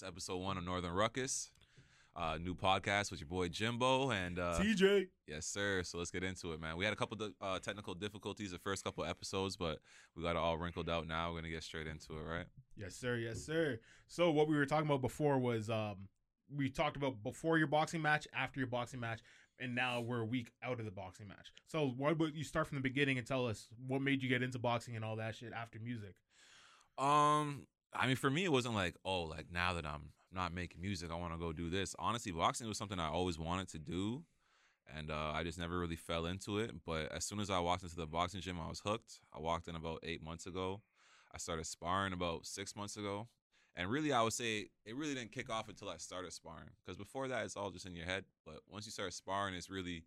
This episode one of Northern Ruckus. Uh, new podcast with your boy Jimbo and uh, TJ. yes, sir. So let's get into it, man. We had a couple of uh, technical difficulties the first couple episodes, but we got it all wrinkled out now. We're gonna get straight into it, right? Yes, sir. Yes, sir. So what we were talking about before was um we talked about before your boxing match, after your boxing match, and now we're a week out of the boxing match. So why would you start from the beginning and tell us what made you get into boxing and all that shit after music? Um, I mean, for me, it wasn't like, oh, like now that I'm not making music, I want to go do this. Honestly, boxing was something I always wanted to do, and uh, I just never really fell into it. But as soon as I walked into the boxing gym, I was hooked. I walked in about eight months ago. I started sparring about six months ago. And really, I would say it really didn't kick off until I started sparring. Because before that, it's all just in your head. But once you start sparring, it's really,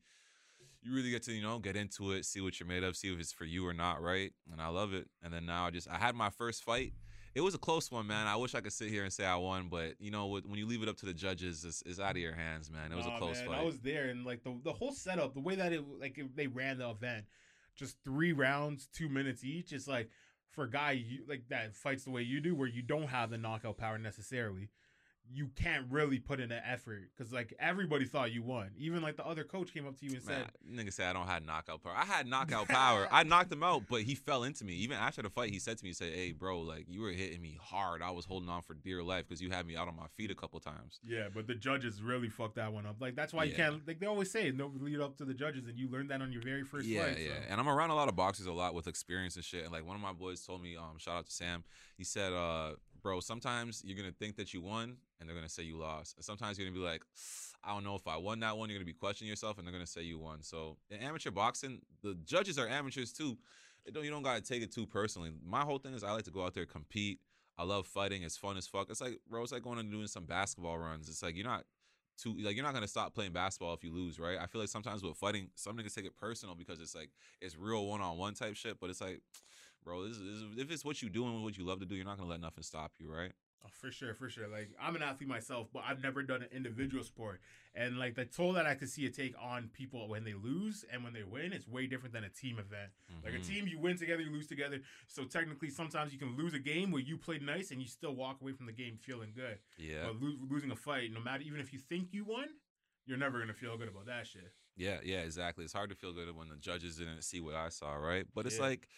you really get to, you know, get into it, see what you're made of, see if it's for you or not, right? And I love it. And then now I just, I had my first fight. It was a close one, man. I wish I could sit here and say I won, but you know, when you leave it up to the judges, it's, it's out of your hands, man. It was Nah, a close man, fight. I was there, and like the the whole setup, the way that it like it, they ran the event, just three rounds, two minutes each. It's like for a guy you like that fights the way you do, where you don't have the knockout power necessarily. You can't really put in an effort because like everybody thought you won. Even like the other coach came up to you and Man, said, nigga said I don't have knockout power. I had knockout power. I knocked him out, but he fell into me. Even after the fight, he said to me, he said, Hey, bro, like you were hitting me hard. I was holding on for dear life because you had me out on my feet a couple times. "Yeah," but the judges really fucked that one up. Like that's why you can't. Like they always say, no lead up to the judges, and you learned that on your very first yeah, fight. yeah. so. And I'm around a lot of boxers a lot with experience and shit. And like one of my boys told me, um, shout out to Sam. He said, uh, bro, sometimes you're gonna think that you won and they're gonna say you lost. And sometimes you're gonna be like, I don't know if I won that one. You're gonna be questioning yourself and they're gonna say you won. So in amateur boxing, the judges are amateurs too. Don't, you don't gotta take it too personally. My whole thing is I like to go out there compete. I love fighting. It's fun as fuck. It's like, bro, it's like going and doing some basketball runs. It's like you're not too like you're not gonna stop playing basketball if you lose, right? I feel like sometimes with fighting, some niggas take it personal because it's like it's real one on one type shit. But it's like, bro, this is, this is- if it's what you do and what you love to do, you're not gonna let nothing stop you, right? Oh, for sure, for sure. Like I'm an athlete myself, but I've never done an individual sport. And like the toll that I could see it take on people when they lose and when they win, it's way different than a team event. Like a Mhm. team, you win together, you lose together. So technically, sometimes you can lose a game where you played nice and you still walk away from the game feeling good. yeah, But lo- losing a fight, no matter even if you think you won, you're never gonna feel good about that shit. yeah, yeah, exactly. It's hard to feel good when the judges didn't see what I saw, right? But it's Yeah. like.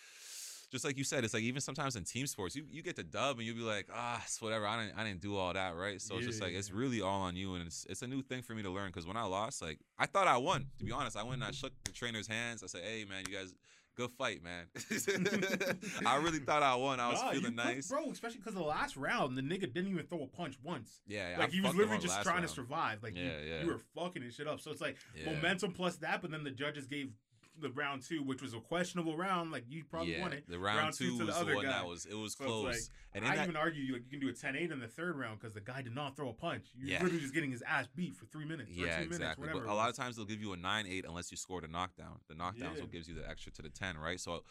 Just like you said, it's like even sometimes in team sports, you, you get the dub and you'll be like, ah, it's whatever. I didn't I didn't do all that, right? So it's just like yeah, it's really all on you, and it's it's a new thing for me to learn. Because when I lost, like I thought I won. To be honest, I went and I shook the trainer's hands. I said, hey man, you guys, good fight, man. I really thought I won. I was Nah, you feeling nice. bro. Especially because the last round, the nigga didn't even throw a punch once. Yeah, Like I he was literally just trying round. to survive. Like you, Yeah, yeah. you were fucking his shit up. So it's like Yeah. momentum plus that, but then the judges gave the round two, which was a questionable round. Like you probably yeah, won it. The round, Round two two to the was the, other one guy. that was it was So close. like, and I that, even argue you like you can do a 10-8 in the third round because the guy did not throw a punch. You're Yeah. literally just getting his ass beat for three minutes. yeah, two minutes, exactly. whatever. But a lot of times they'll give you a nine eight unless you scored a knockdown. The knockdowns Yeah. what gives you the extra to the ten, right? So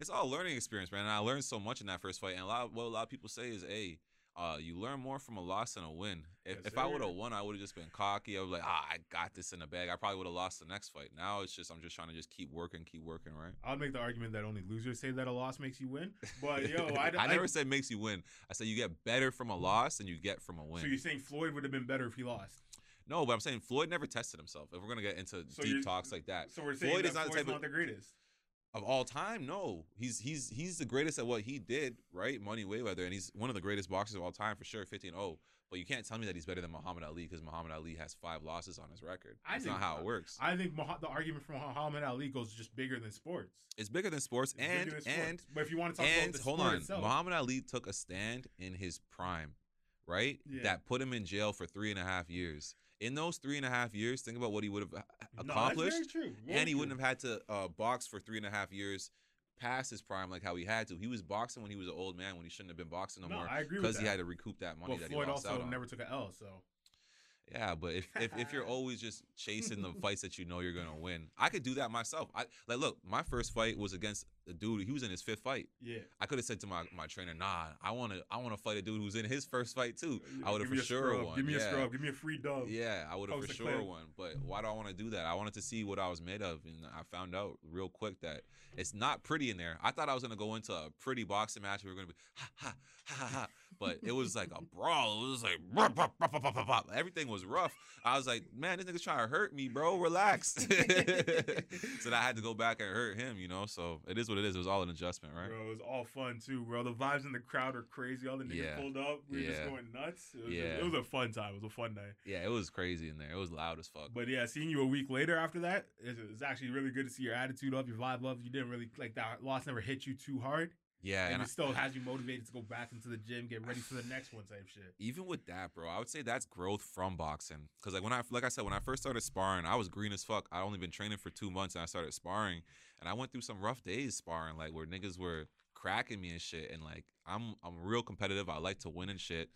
it's all a learning experience, man. And I learned so much in that first fight. And a lot of, what a lot of people say is, hey. Uh, you learn more from a loss than a win. If, Yes, if I would have won, I would have just been cocky. I was like, ah, I got this in the bag. I probably would have lost the next fight. Now it's just I'm just trying to just keep working, keep working, right? I'll make the argument that only losers say that a loss makes you win. But yo, I, I never said makes you win. I said you get better from a loss than you get from a win. So you're saying Floyd would have been better if he lost? No, but I'm saying Floyd never tested himself. If we're gonna get into So deep talks like that, So we're saying Floyd that is not the Floyd's type of- not the greatest. Of all time, no, he's he's he's the greatest at what he did, right? Money Mayweather, and he's one of the greatest boxers of all time for sure, 15-0. But you can't tell me that he's better than Muhammad Ali because Muhammad Ali has five losses on his record. I That's think- not how it works. I think Muha- the argument from Muhammad Ali goes just bigger than sports. it's bigger than sports, It's and than sports. and but if you want to talk and about the hold on, itself, Muhammad Ali took a stand in his prime, right? Yeah. That put him in jail for three and a half years. In those three and a half years, think about what he would have No, that's accomplished. very true. Very and he true. wouldn't have had to uh, box for three and a half years past his prime like how he had to. He was boxing when he was an old man when he shouldn't have been boxing no, No, more I agree with because he had to recoup that money But that Floyd he lost also out on. never took an L, so Yeah, but if, if if you're always just chasing the fights that you know you're gonna win, I could do that myself. I like look, my first fight was against a dude. He was in his fifth fight. Yeah. I could have said to my, my trainer, Nah, I want to I want to fight a dude who's in his first fight too. I would have for sure scrub. won. Give me yeah. a scrub. Give me a free dub. Yeah, I would have for sure won. But why do I want to do that? I wanted to see what I was made of, and I found out real quick that it's not pretty in there. I thought I was gonna go into a pretty boxing match. We were gonna be ha ha ha ha ha, but it was like a brawl. It was like everything was rough. I was like, man, this nigga's trying to hurt me, bro. Relax. so I had to go back and hurt him, you know. So it is what it is. It was all an adjustment, right? Bro, it was all fun too, bro. The vibes in the crowd are crazy. All the niggas Yeah. pulled up. We were just going nuts. It was, Yeah. it was a fun time. It was a fun night. Yeah, it was crazy in there. It was loud as fuck. But yeah, seeing you a week later after that, it's, it's actually really good to see your attitude up, your vibe up. You didn't really like that loss never hit you too hard, yeah, and, and it I- still has you motivated to go back into the gym, get ready for the next one type shit. even with that, bro, I would say that's growth from boxing. Cause like when I, like I said, when I first started sparring, I was green as fuck. I'd only been training for two months, and I started sparring, and I went through some rough days sparring, like where niggas were cracking me and shit. And like I'm, I'm real competitive. I like to win and shit.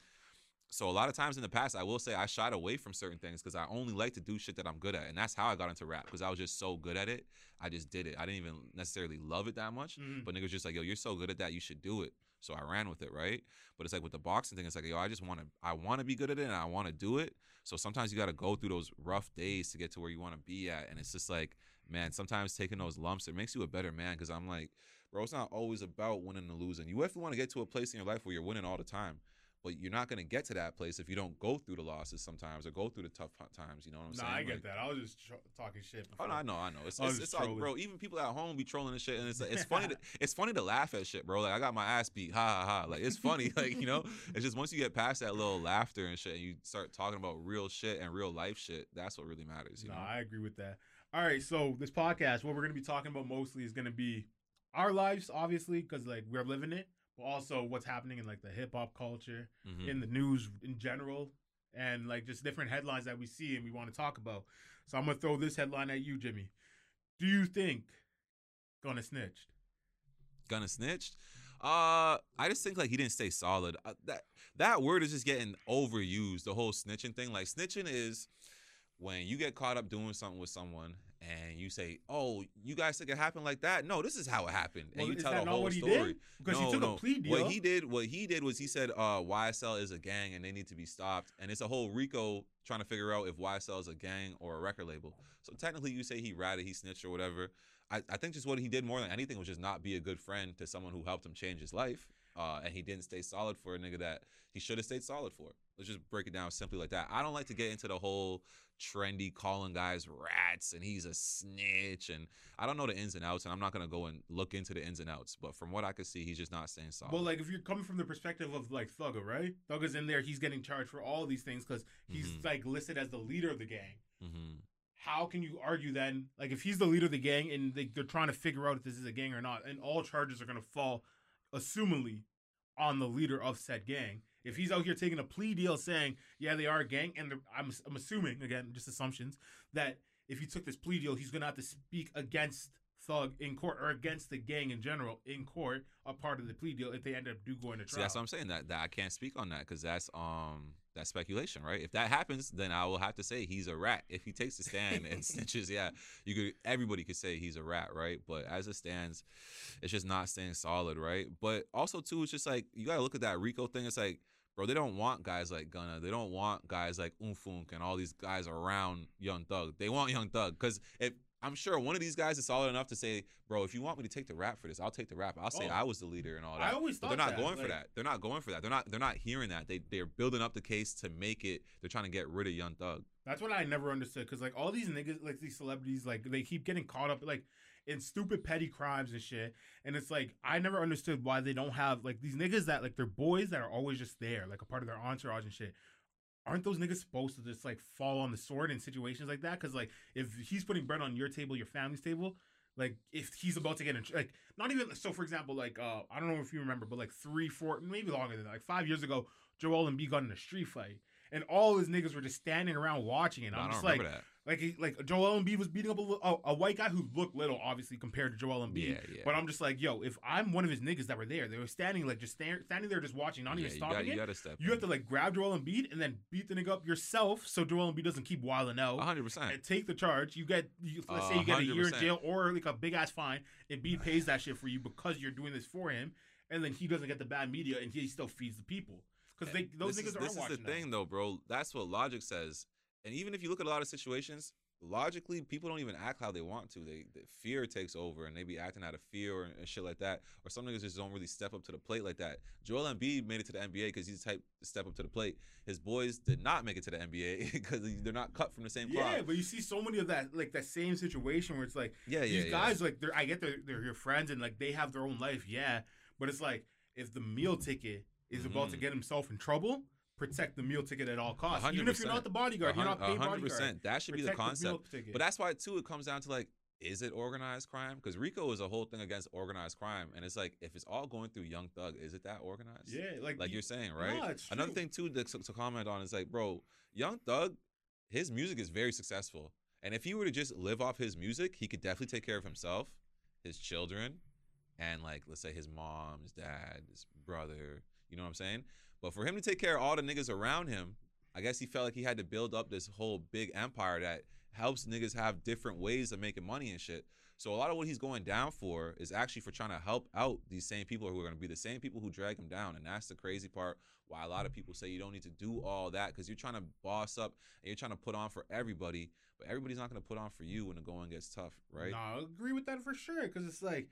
So a lot of times in the past, I will say I shied away from certain things because I only like to do shit that I'm good at, and that's how I got into rap because I was just so good at it. I just did it. I didn't even necessarily love it that much, Mhm. but niggas just like, yo, you're so good at that, you should do it. So I ran with it, right? But it's like with the boxing thing, it's like, yo, I just want to, I want to be good at it, and I want to do it. So sometimes you got to go through those rough days to get to where you want to be at, and it's just like, man, sometimes taking those lumps, it makes you a better man. Because I'm like, bro, it's not always about winning and losing. You definitely want to get to a place in your life where you're winning all the time. But you're not gonna get to that place if you don't go through the losses sometimes or go through the tough times. You know what I'm saying? Nah, saying? I get Like- that. I was just tr- talking shit. Oh Before. no, I know, I know. It's I it's, it's trolling. bro. Even people at home be trolling and shit, and it's it's funny. To, it's funny to laugh at shit, bro. Like I got my ass beat, ha ha ha. Like it's funny, like you know. It's just once you get past that little laughter and shit, and you start talking about real shit and real life shit, that's what really matters. You No, know. I agree with that. All right, so this podcast, what we're gonna be talking about mostly is gonna be our lives, obviously, because like we're living it, but also what's happening in like the hip hop culture, Mhm. in the news in general, and like just different headlines that we see and we want to talk about. So I'm gonna throw this headline at you, Jimmy. Do you think Gunna snitched? Gunna snitched. Uh, I just think like he didn't stay solid. Uh, that that word is just getting overused. The whole snitching thing. Like snitching is when you get caught up doing something with someone and you say, "Oh, you guys think it happened like that?" No, this is how it happened, and Well, you tell the whole story. Because no, he took no. a plea deal. What he did, what he did was he said, uh, YSL is a gang and they need to be stopped. And it's a whole RICO trying to figure out if YSL is a gang or a record label. So technically, you say he ratted, he snitched or whatever. I, I think just what he did more than anything was just not be a good friend to someone who helped him change his life. Uh, and he didn't stay solid for a nigga that he should have stayed solid for. Let's just break it down simply like that. I don't like to get into the whole trendy calling guys rats and he's a snitch and I don't know the ins and outs and I'm not gonna go and look into the ins and outs. But from what I could see, he's just not staying solid. Well, like if you're coming from the perspective of like Thugger, right? Thugger's in there, he's getting charged for all these things because he's Mhm. like listed as the leader of the gang. mm-hmm. How can you argue then, like if he's the leader of the gang and they, they're trying to figure out if this is a gang or not, and all charges are gonna fall, assumingly, on the leader of said gang. If he's out here taking a plea deal saying, yeah, they are a gang, and I'm, I'm assuming, again, just assumptions, that if he took this plea deal, he's going to have to speak against Thug in court or against the gang in general in court, a part of the plea deal, if they end up do going to See, trial. that's what I'm saying. That, that I can't speak on that because that's um that's speculation, right? If that happens, then I will have to say he's a rat. If he takes the stand and snitches, yeah, you could everybody could say he's a rat, right? But as it stands, it's just not staying solid, right? But also too, it's just like you gotta look at that Rico thing. It's like, bro, they don't want guys like Gunna. They don't want guys like Unfoonk and all these guys around Young Thug. They want Young Thug because if I'm sure one of these guys is solid enough to say, bro, if you want me to take the rap for this, I'll take the rap. I'll say Oh. I was the leader and all that. I always But thought they're not that, going for that. They're not going for that. They're not. They're not hearing that. They they're building up the case to make it. They're trying to get rid of Young Thug. That's what I never understood because like all these niggas, like these celebrities, like they keep getting caught up like in stupid petty crimes and shit. And it's like I never understood why they don't have like these niggas that like they're boys that are always just there, like a part of their entourage and shit. Aren't those niggas supposed to just like fall on the sword in situations like that? Because like if he's putting bread on your table, your family's table, like if he's about to get in, like not even so. For example, like uh I don't know if you remember, but like three, four, maybe longer than that, like five years ago, Joel Embiid got in a street fight, and all his niggas were just standing around watching it. No, I'm I don't just like, remember that. Like he, like Joel Embiid was beating up a, a, a white guy who looked little, obviously compared to Joel Embiid. Yeah, yeah. But I'm just like, yo, if I'm one of his niggas that were there, they were standing like just stand, standing there just watching, not yeah, even you stopping gotta, it. you gotta step. You have to like grab Joel Embiid and then beat the nigga up yourself, so Joel Embiid doesn't keep wilding out. hundred percent. And take the charge. You get, you, let's A say you get a year in jail or like a big ass fine. Embiid pays that shit for you because you're doing this for him, and then he doesn't get the bad media, and he still feeds the people because eh, they those this niggas is, are this is the thing though, bro. That's what logic says. And even if you look at a lot of situations, logically, people don't even act how they want to. They, the fear takes over, and they be acting out of fear or, and shit like that. Or some niggas just don't really step up to the plate like that. Joel Embiid made it to the NBA because he's the type to step up to the plate. His boys did not make it to the NBA because they're not cut from the same cloth. Yeah, but you see so many of that, like that same situation where it's like yeah, yeah. these yeah. guys, like they're, I get they're, they're your friends and like they have their own life, yeah. But it's like if the meal ticket is about to Mhm. get himself in trouble, protect the meal ticket at all costs. Even if you're not the bodyguard, you're not paid bodyguard. percent. That should be the Protect concept. ticket. But that's why too it comes down to like, is it organized crime? Because RICO is a whole thing against organized crime, and it's like if it's all going through Young Thug, is it that organized? yeah, like like you- you're saying, right? Another thing too to, to comment on is like, bro, Young Thug, his music is very successful, and if he were to just live off his music, he could definitely take care of himself, his children, and like let's say his mom, his dad, his brother. You know what I'm saying? But for him to take care of all the niggas around him, I guess he felt like he had to build up this whole big empire that helps niggas have different ways of making money and shit. So a lot of what he's going down for is actually for trying to help out these same people who are going to be the same people who drag him down, and that's the crazy part. Why a lot of people say you don't need to do all that because you're trying to boss up and you're trying to put on for everybody, but everybody's not going to put on for you when the going gets tough, right? No, I agree with that for sure. Because it's like,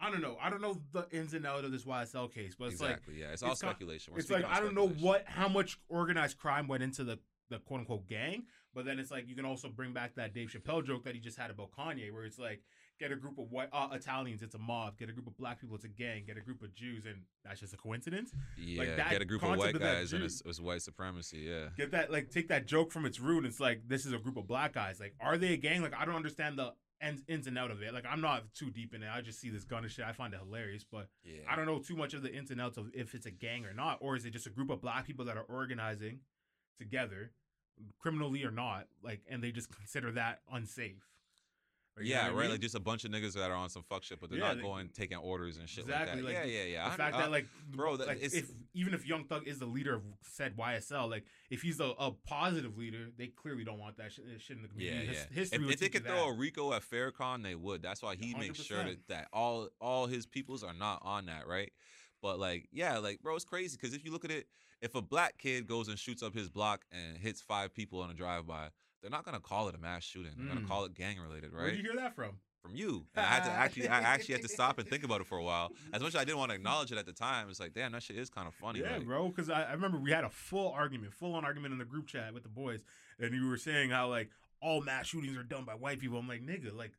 I don't know. I don't know the ins and outs of this YSL case, but it's like exactly. yeah, it's all it's speculation. We're it's like I don't know what how much organized crime went into the the quote unquote gang, but then it's like you can also bring back that Dave Chappelle joke that he just had about Kanye, where it's like get a group of white uh, Italians, it's a mob. Get a group of black people, it's a gang. Get a group of Jews, and that's just a coincidence. Yeah, that get a group of white of guys and it's, it's white supremacy. Yeah. Get that like take that joke from its root. And it's like this is a group of black guys. Like, are they a gang? Like, I don't understand the ins, ins and out of it. Like, I'm not too deep in it. I just see this gun and shit. I find it hilarious, but Yeah. I don't know too much of the ins and outs of if it's a gang or not, or is it just a group of black people that are organizing together, criminally or not, like, and they just consider that unsafe. Yeah, what I right. mean? Like just a bunch of niggas that are on some fuck shit, but they're Yeah, not they- going taking orders and shit Exactly, like that. like, yeah, yeah, yeah. the I- fact I- that like bro, that- like if even if Young Thug is the leader of said YSL, like if he's a, a positive leader, they clearly don't want that shit, uh, shit in the yeah, community. yeah. His, history if, if they could throw that. a RICO at Farrakhan, they would. That's why he makes sure that, that all all his peoples are not on that, right? But like, yeah, like, bro, it's crazy because if you look at it, if a black kid goes and shoots up his block and hits five people on a drive-by, they're not gonna call it a mass shooting. They're gonna Mm. call it gang-related, Where'd right? you hear that from? From you. And I had to actually, I actually had to stop and think about it for a while. As much as I didn't want to acknowledge it at the time, it's like, damn, that shit is kind of funny. yeah, like, bro. Because I, I remember we had a full argument, full on argument in the group chat with the boys, and you were saying how like all mass shootings are done by white people. I'm like, nigga, like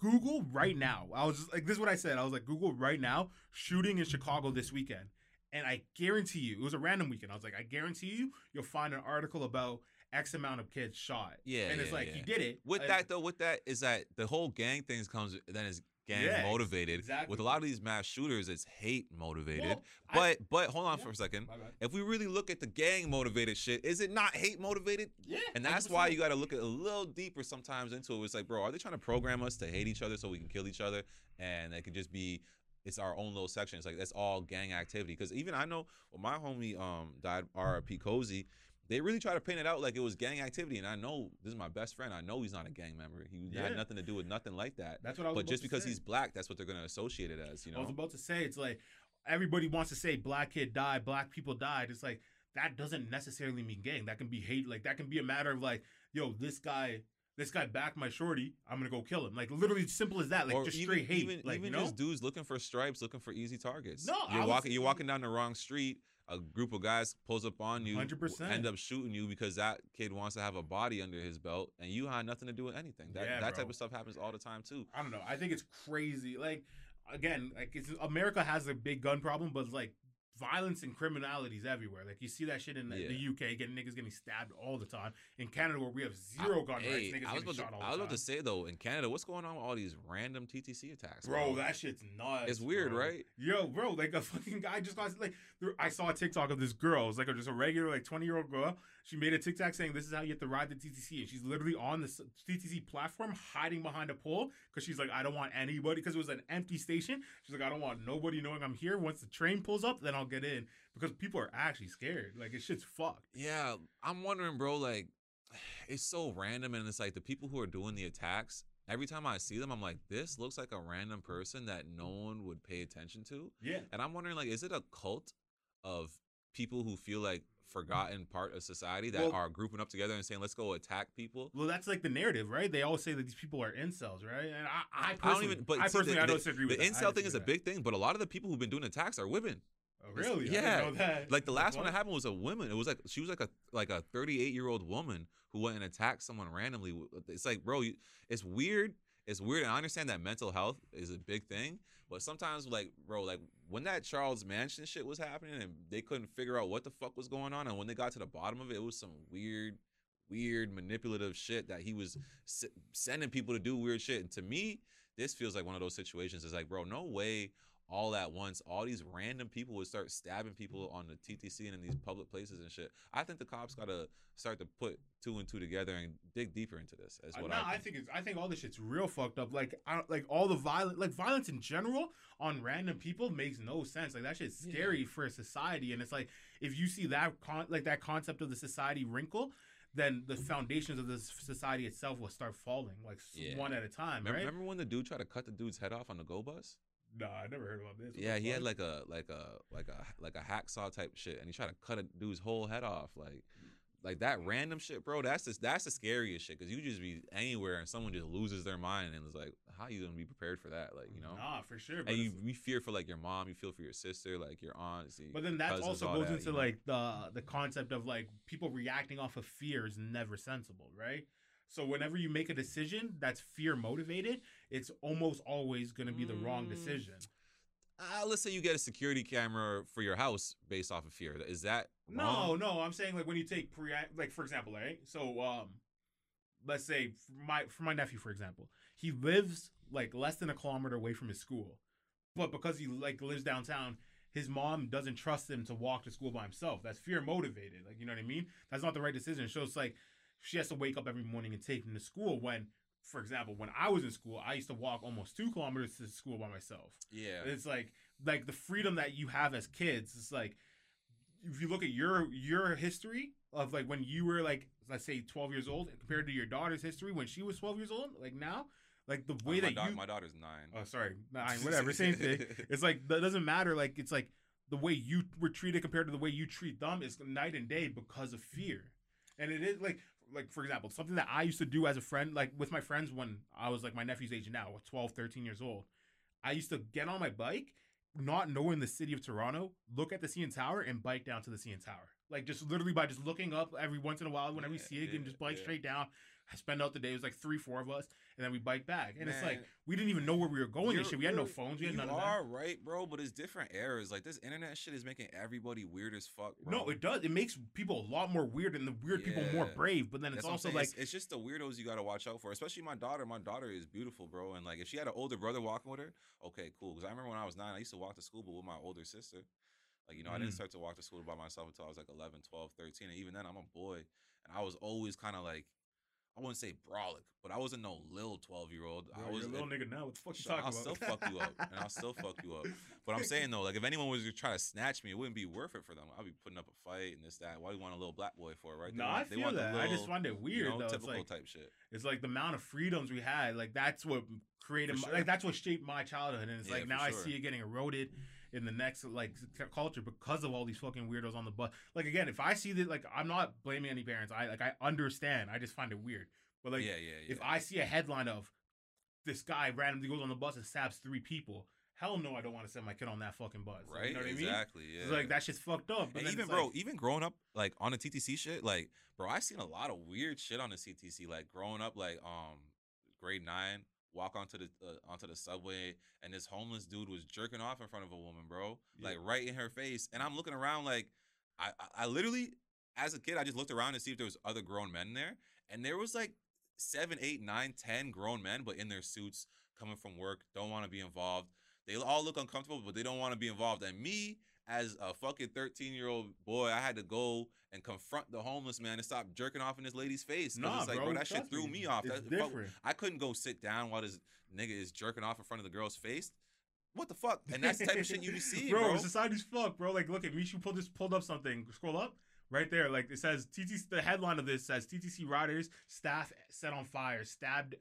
Google right now. I was just like, this is what I said. I was like, Google right now, shooting in Chicago this weekend. And I guarantee you, it was a random weekend. I was like, I guarantee you, you'll find an article about X amount of kids shot. Yeah, and it's yeah, like yeah. you get it. With And- that though, with that is that the whole gang things comes then is gang Yeah, motivated. exactly. With a lot of these mass shooters, it's hate motivated. Well, I- but but hold on Yeah. for a second. If we really look at the gang motivated shit, is it not hate motivated? Yeah, And that's why 100%. you got to look at a little deeper sometimes into it. It's like, bro, are they trying to program us to hate each other so we can kill each other? And it could just be, it's our own little section. It's like that's all gang activity. Because even I know when my homie um died, R.I.P. Cozy, they really try to paint it out like it was gang activity. And I know this is my best friend. I know he's not a gang member. He Yeah. had nothing to do with nothing like that. That's what I was. But just because say. he's black, that's what they're gonna associate it as. You know, I was about to say it's like everybody wants to say black kid died, black people died. It's like that doesn't necessarily mean gang. That can be hate. Like that can be a matter of like, yo, this guy, this guy backed my shorty. I'm gonna go kill him. Like literally simple as that. Like or just even, straight hate. even, like even you know. just dudes looking for stripes, looking for easy targets. No, you're was- walking. You're walking down the wrong street. A group of guys pulls up on you, 100%. end up shooting you because that kid wants to have a body under his belt, and you had nothing to do with anything. That Yeah, that bro. type of stuff happens all the time too. I don't know. I think it's crazy. Like again, like it's America has a big gun problem, but like violence and criminalities everywhere. Like you see that shit in the, Yeah. the UK, getting niggas getting stabbed all the time. In Canada, where we have zero gun Hey, rights, niggas I was getting about shot to, I was about to say though, in Canada, what's going on with all these random TTC attacks, Bro, that shit's nuts. It's weird, bro. right? Yo, bro, like a fucking guy just got like. I saw a TikTok of this girl. It's like a, just a regular like twenty year old girl. She made a TikTok saying this is how you have to ride the TTC, and she's literally on the TTC platform hiding behind a pole because she's like, I don't want anybody because it was an empty station. She's like, I don't want nobody knowing I'm here. Once the train pulls up, then I'll get in because people are actually scared. Like it shit's fucked. Yeah, I'm wondering, bro. Like, it's so random, and it's like the people who are doing the attacks. Every time I see them, I'm like, this looks like a random person that no one would pay attention to. Yeah. And I'm wondering, like, is it a cult of people who feel like forgotten part of society that Well- are grouping up together and saying, let's go attack people? Well, that's like the narrative, right? They always say that these people are incels, right? And I, I I don't personally, even. But I see, personally, the, I don't disagree the that. Incel thing is a with big thing, but a lot of the people who've been doing attacks are women. Oh, really? Yeah. didn't know that. Like the last one that happened was a woman. It was like she was like a like a 38 year old woman who went and attacked someone randomly. It's like, bro, you, it's weird. It's weird. And I understand that mental health is a big thing, but sometimes, like, bro, like when that Charles Manson shit was happening and they couldn't figure out what the fuck was going on, and when they got to the bottom of it, it was some weird, weird manipulative shit that he was s- sending people to do weird shit. And to me, this feels like one of those situations. It's like, bro, no way all at once, all these random people would start stabbing people on the TTC and in these public places and shit. I think the cops gotta start to put two and two together and dig deeper into this. Is Uh, what no, I I think. think it's. I think all this shit's real fucked up. Like, I, like all the violence, like violence in general on random people makes no sense. Like that shit's Yeah. scary for a society. And it's like if you see that con, like that concept of the society wrinkle, then the foundations of the society itself will start falling, like Yeah. one at a time. Remember, right? remember when the dude tried to cut the dude's head off on the go bus? No, I never heard about this. What Yeah, he had like a like a like a like a hacksaw type shit, and he tried to cut a dude's whole head off. Like, like that random shit, bro. That's just that's the scariest shit because you just be anywhere and someone just loses their mind and it's like, how you gonna be prepared for that? Like, you know. Nah, for sure. And you, fear for like your mom, you feel for your sister, like your aunts. your But then that cousins, also goes that, into you know? like the the concept of like people reacting off of fear is never sensible, right? So whenever you make a decision that's fear motivated, it's almost always going to be the wrong Mm. decision. Uh, let's say you get a security camera for your house based off of fear. Is that No, no, I'm saying like when you take pre like for example, right? So um let's say for my for my nephew for example, he lives like less than a kilometer away from his school. But because he like lives downtown, his mom doesn't trust him to walk to school by himself. That's fear motivated. Like you know what I mean? That's not the right decision. So it's like she has to wake up every morning and take him to school when for example, when I was in school, I used to walk almost two kilometers to school by myself. Yeah. It's like like the freedom that you have as kids. It's like if you look at your your history of like when you were like let's say 12 years old compared to your daughter's history when she was 12 years old, like now, like the way oh, my, that you my daughter's nine. oh sorry nine whatever same thing. It's like that doesn't matter. Like it's like the way you were treated compared to the way you treat them is night and day because of fear. And it is like like for example, something that I used to do as a friend, like with my friends when I was like my nephew's age now, 12, 13 years old. I used to get on my bike, not knowing the city of Toronto, look at the CN Tower and bike down to the CN Tower. Like just literally by just looking up every once in a while whenever we Yeah, see it, yeah, and just bike yeah. straight down. I spend out the day. It was like three, four of us, and then we bike back. And it's like we didn't even know where we were going and shit. We had no phones. We had you none of that. are right, bro, but it's different eras. Like this internet shit is making everybody weird as fuck. Bro. No, it does. It makes people a lot more weird and the weird people more brave. But then it's That's also like it's, it's just the weirdos you gotta watch out for. Especially my daughter. My daughter is beautiful, bro. And like, if she had an older brother walking with her, okay, cool. Because I remember when I was nine, I used to walk to school, but with my older sister. Like, you know, I didn't Mm. start to walk to school by myself until I was like 11, 12, 13. And even then, I'm a boy, and I was always kind of like, I wouldn't say brolic, but I wasn't no little 12 year old. I was a little nigga now. What the fuck you Sure, talking I'll about? still fuck you up, and I'll still fuck you up. But I'm saying though, like if anyone was to try to snatch me, it wouldn't be worth it for them. I'd be putting up a fight and this that. Why do you want a little black boy for, it, right? They No, I want- they feel want that. I just find it weird you know, though. Typical like type shit. it's like the amount of freedoms we had. Like that's what created. For my, like that's what shaped my childhood. And it's Yeah, like now I see it getting eroded in the next like culture because of all these fucking weirdos on the bus. Like again, if I see that, like I'm not blaming any parents. I like I understand. I just find it weird. But like yeah, yeah, yeah. if I see a headline of this guy randomly goes on the bus and stabs three people, hell no, I don't want to send my kid on that fucking bus. Right, you know what I mean? exactly. Yeah. It's like that shit's fucked up. But and even bro, like- even growing up like on the TTC shit, like bro, I seen a lot of weird shit on the TTC. Like growing up, like um, grade nine, walk onto the uh, onto the subway, and this homeless dude was jerking off in front of a woman, bro, like right in her face, and I'm looking around like, I I, I literally, as a kid, I just looked around to see if there was other grown men there, and there was like seven, eight, nine, ten grown men, but in their suits, coming from work, don't want to be involved. They all look uncomfortable, but they don't want to be involved. And me, as a fucking 13 year old boy, I had to go and confront the homeless man and stop jerking off in this lady's face. 'cause Nah, it's like, bro, bro, that shit threw me. me off. That, different. I couldn't go sit down while this nigga is jerking off in front of the girl's face. What the fuck? And that's the type of shit you be seeing, bro. society's fucked, bro. Like, look at Mishu pulled just pulled up something. Scroll up right there. Like it says TTC. The headline of this says TTC riders staff set on fire, stabbed,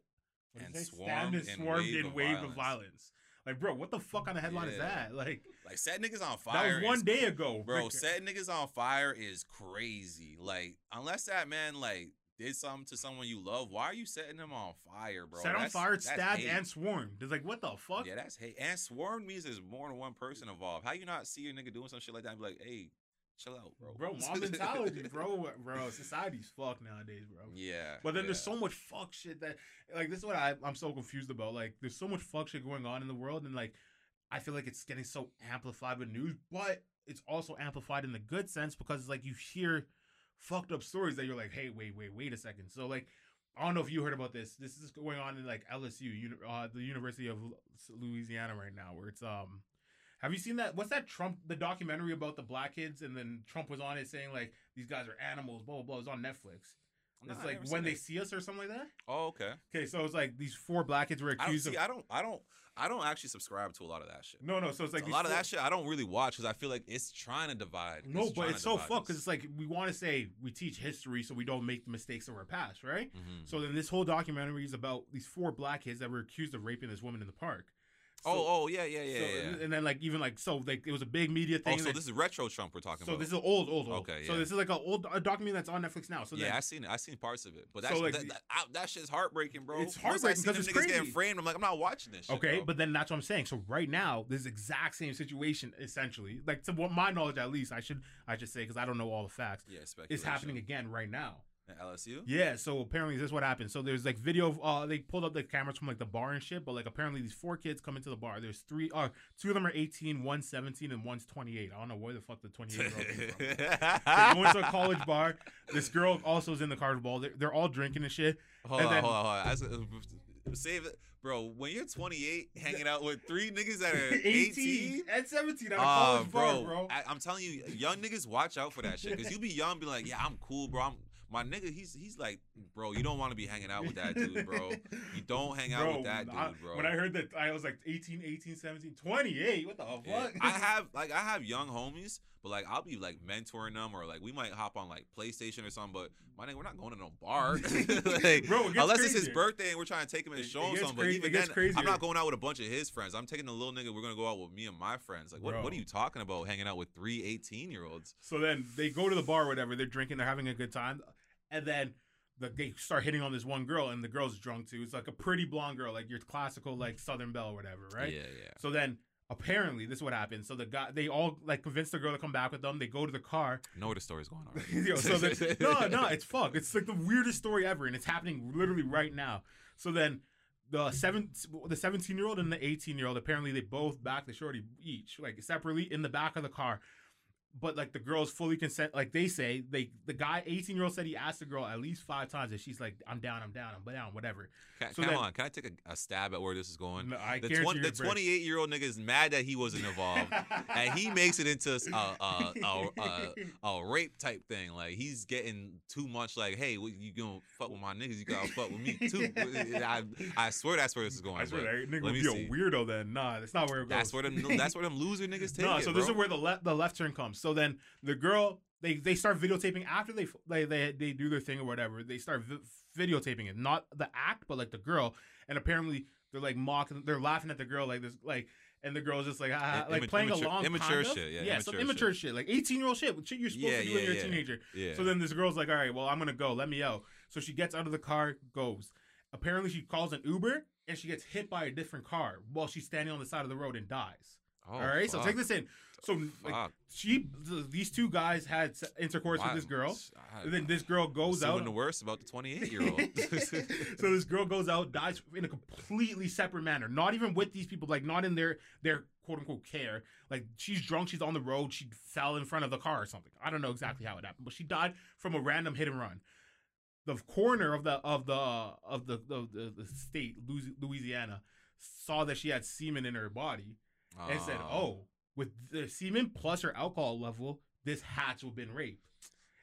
And did it say? swarmed stabbed and in swarmed wave in of wave of violence. Like, bro, what the fuck kind of headline is that? Like, Like set niggas on fire. that was one day ago, Bro, Like, setting niggas on fire is crazy. Like, unless that man like did something to someone you love, why are you setting them on fire, bro? set on fire, stabbed, hate. and swarmed. It's like, what the fuck? Yeah, that's hate. And swarm means there's more than one person involved. How you not see a nigga doing some shit like that and be like, hey, chill out, bro. Bro, mob mentality, bro. Bro, society's fucked nowadays, bro. Yeah. But then there's so much fuck shit that, like, this is what I, I'm so confused about. Like, there's so much fuck shit going on in the world, and like, I feel like it's getting so amplified with news, but it's also amplified in the good sense because, it's like, you hear fucked up stories that you're like, hey, wait, wait, wait a second. So, like, I don't know if you heard about this. This is going on in like LSU, uh, the University of Louisiana right now, where it's um. Have you seen that? What's that Trump the documentary about the black kids? And then Trump was on it saying like these guys are animals, blah blah blah. It's on Netflix. Nah, it's I like when they it. see us or something like that. Oh, okay. Okay, so it's like these four black kids were I don't accused see. of. I don't. I don't. I don't actually subscribe to a lot of that shit. no, no. So it's like a these lot of that shit I don't really watch because I feel like it's trying to divide. No, but it's so divide fucked because it's like we want to say we teach history so we don't make the mistakes of our past, right? Mhm. So then this whole documentary is about these four black kids that were accused of raping this woman in the park. So- oh, oh, yeah, yeah, yeah, so, yeah. And then like even like so like it was a big media Oh, thing. so that- this is retro Trump we're talking so about. So this is old, old, old. Okay, So this is like an old a documentary that's on Netflix now. So yeah, then, I seen it. I seen parts of it, but So, that's like, that, that, I- that shit's heartbreaking, bro. It's heartbreaking seen 'cause them it's niggas getting framed. I'm like, I'm not watching this. Shit, Okay, bro. but then that's what I'm saying. So right now, this exact same situation, essentially, like to what my knowledge at least, I should I should say because I don't know all the facts, yeah, is happening again right now. At LSU. Yeah. So apparently, this is what happened. So there's like video. Of, uh, they pulled up the cameras from like the bar and shit. But like apparently, these four kids come into the bar. There's three. Uh, two of them are 18, one's 17, and one's 28. I don't know where the fuck the 28 year old came from. They go into a college bar. This girl also is in the college ball. They're, they're all drinking and shit. hold, and on, then- hold on, hold on, I Save it, bro. When you're 28, hanging out with three niggas that are 18. and 17 at Uh, college bro, bar, bro. I, I'm telling you, young niggas watch out for that shit. Cause you be young, be like, yeah, I'm cool, bro. I'm my nigga. He's he's like, bro, you don't want to be hanging out with that dude, bro. You don't hang out with that dude, bro. When I heard that, I was like 18, 18, 17, 28. What the Yeah. fuck? I have like I have young homies, but like I'll be like mentoring them or like we might hop on like PlayStation or something. But my nigga, we're not going to no bar. like, Bro, it unless it's his birthday and we're trying to take him and show him something. But cra- even it gets then, crazier. I'm not going out with a bunch of his friends. I'm taking the little nigga. We're gonna go out with me and my friends. Like, what, Bro. what are you talking about? Hanging out with three 18 year olds? So then they go to the bar or whatever. They're drinking. They're having a good time. And then the, they start hitting on this one girl, and the girl's drunk too. It's like a pretty blonde girl, like your classical like Southern Belle or whatever, right? Yeah, yeah. So then apparently this is what happened. So the guy, they all like convince the girl to come back with them. They go to the car. know where the story's going on. Yo, so no, no, it's fuck. It's like the weirdest story ever, and it's happening literally right now. So then the seven, the seventeen year old and the eighteen year old, apparently they both back the shorty each, like separately in the back of the car. But like the girls fully consent, like they say, they the guy eighteen year old said he asked the girl at least five times, and she's like, "I'm down, I'm down, I'm down, whatever." Can, So come then- on, can I take a, a stab at where this is going? No, I The, guarantee 20, you're the 28 year old nigga is mad that he wasn't involved. and he makes it into a, a, a, rape type thing. Like he's getting too much. Like, hey, what, you gonna fuck with my niggas? You gotta fuck with me too. I, I swear that's where this is going. I swear that nigga would be see. a weirdo then. Nah, that's not where it goes. That's where them. That's where them loser niggas take no, it, so bro. this is where the left the left turn comes. So then the girl they they start videotaping after they they they, they do their thing or whatever. They start vi- videotaping it, not the act, but like the girl. And apparently they're like mocking, they're laughing at the girl like this, like. And the girl's just like, ah, I- like imma- playing immature- along, immature kind of. shit, yeah, yeah, some immature immature shit, like eighteen year old shit, shit you're supposed Yeah, to do when you're a teenager. yeah. So then this girl's like, all right, well, I'm gonna go. Let me out. So she gets out of the car, goes. Apparently, she calls an Uber and she gets hit by a different car while she's standing on the side of the road and dies. Oh, All right, so take this in. So like, she, these two guys had intercourse Why- with this girl. And then this girl goes out. the worst about the 28 year old. so this girl goes out, dies in a completely separate manner. Not even with these people, like not in their their quote unquote care. Like she's drunk, she's on the road, she fell in front of the car or something. I don't know exactly how it happened, but she died from a random hit and run. The coroner of the of the of the the, the, the state, Louisiana, saw that she had semen in her body and said, Um, "Oh, with the semen plus her alcohol level, this hatch will have been raped."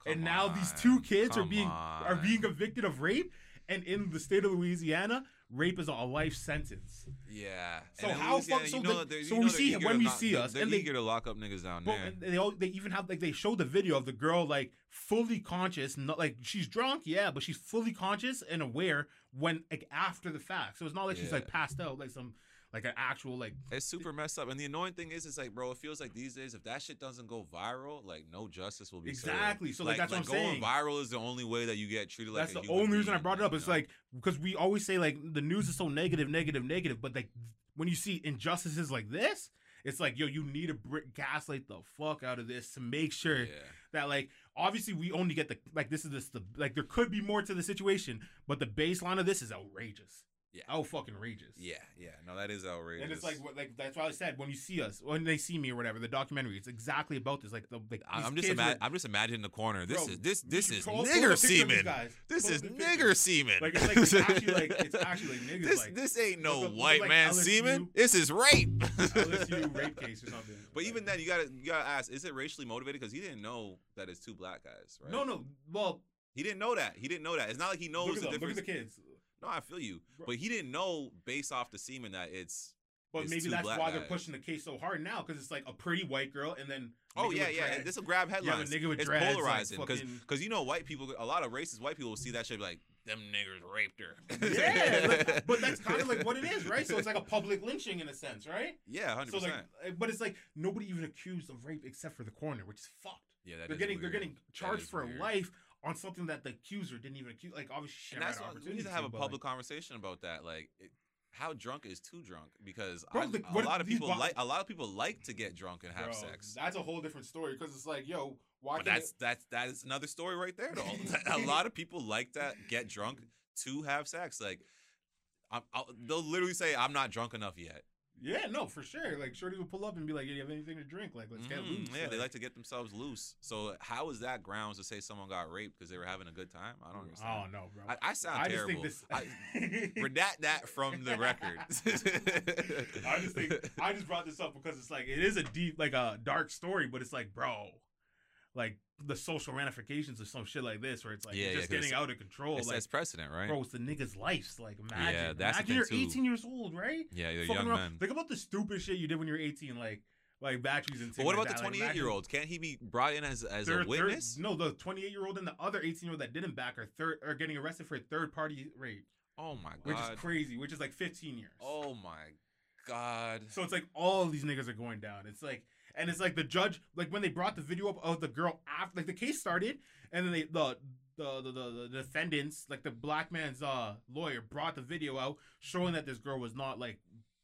come and now these two kids are being are being convicted of rape and in the state of louisiana rape is a life sentence Yeah. So And how fuck- so know so we see- eager when we lock- see us, they're and they- get to lock up niggas down there. and they all, they even have like they show the video of the girl like fully conscious not like she's drunk yeah but she's fully conscious and aware when like after the fact so it's not like she's like passed out like some like an actual like It's super messed up. And the annoying thing is, it's like, bro, it feels like these days, if that shit doesn't go viral, like no justice will be served. Exactly. So, like, that's what I'm going saying. viral is the only way that you get treated like that's the only reason I brought it up. you It's know? like because we always say like the news is so negative, negative, negative, but like when you see injustices like this, it's like yo, you need to br- gaslight the fuck out of this to make sure yeah. that like obviously we only get the like this is this the like there could be more to the situation, but the baseline of this is outrageous. Yeah. out fucking outrageous. Yeah, yeah. No, that is outrageous. And it's like, what, like that's why I said when you see us, when they see me or whatever, the documentary, it's exactly about this. Like the, like I'm just kids ima- were- I'm just imagining the corner. This Bro, is this this is the nigger semen. This is nigger semen. Like it's like it's actually like it's actually like niggas this like this ain't no look up- look white like man LSU semen. This is rape. LSU rape case or something. But even then, you gotta you gotta ask: Is it racially motivated? Because he didn't know that it's two black guys, right? no, no. Well, he didn't know that. He didn't know that. It's not like he knows look at, the them, look at the kids. No, I feel you, Bro. but he didn't know based off the semen that it's. But It's maybe that's why they're pushing the case so hard now because it's like a pretty white girl and then. Oh yeah, yeah. dreads. This will grab You have a headlines. nigga with it's dreads, polarizing because fucking- you know white people, a lot of racist white people will see that shit be like them niggers raped her. yeah, like, but that's kind of like what it is, right? So it's like a public lynching in a sense, right? yeah, hundred So like, percent. uh, but it's like nobody even accused of rape except for the coroner, which is fucked. Yeah, that they're getting they're getting charged for weird. life on something that the accuser didn't even accuse. Like obviously, she And never that's had what, we need to have a public like, conversation about that. Like, it, how drunk is too drunk? Because Bro, I, the- a lot of people bo- like a lot of people like to get drunk and have bro, sex. That's a whole different story because it's like, yo, why? But can't that's that's that is another story right there. Though a lot of people like that get drunk to have sex. Like, I'm, I'll, they'll literally say, "I'm not drunk enough yet." Yeah, no, for sure. Like Shorty would pull up and be like, "Do you have anything to drink? Like, let's get Mhm. loose." Yeah, they like to get themselves loose. So how is that grounds to say someone got raped because they were having a good time? I don't understand. Oh no, bro. I, I sound I just terrible. think this. I, redact that from the record. I just think I just brought this up because it's like it is a deep, like a dark story, but it's like, bro, like the social ramifications of some shit like this, where it's like Yeah, it's yeah, getting out of control. it like, sets precedent, right? bro, it's the nigga's life. Like, imagine, Yeah, that's imagine you're too. 18 years old, right? yeah, Fucking young around. men. Think about the stupid shit you did when you were 18, like like batteries and. But what about the 28 year old? Can't he be brought in as as a witness? no, the 28 year old and the other 18 year old that didn't back are third are getting arrested for third party rape, Oh my god, which is crazy, which is like 15 years. Oh my god. So it's like all these niggas are going down. It's like, and it's like the judge, like when they brought the video up of the girl after, like the case started, and then they the the the, the, defendants, like the black man's uh lawyer, brought the video out showing that this girl was not like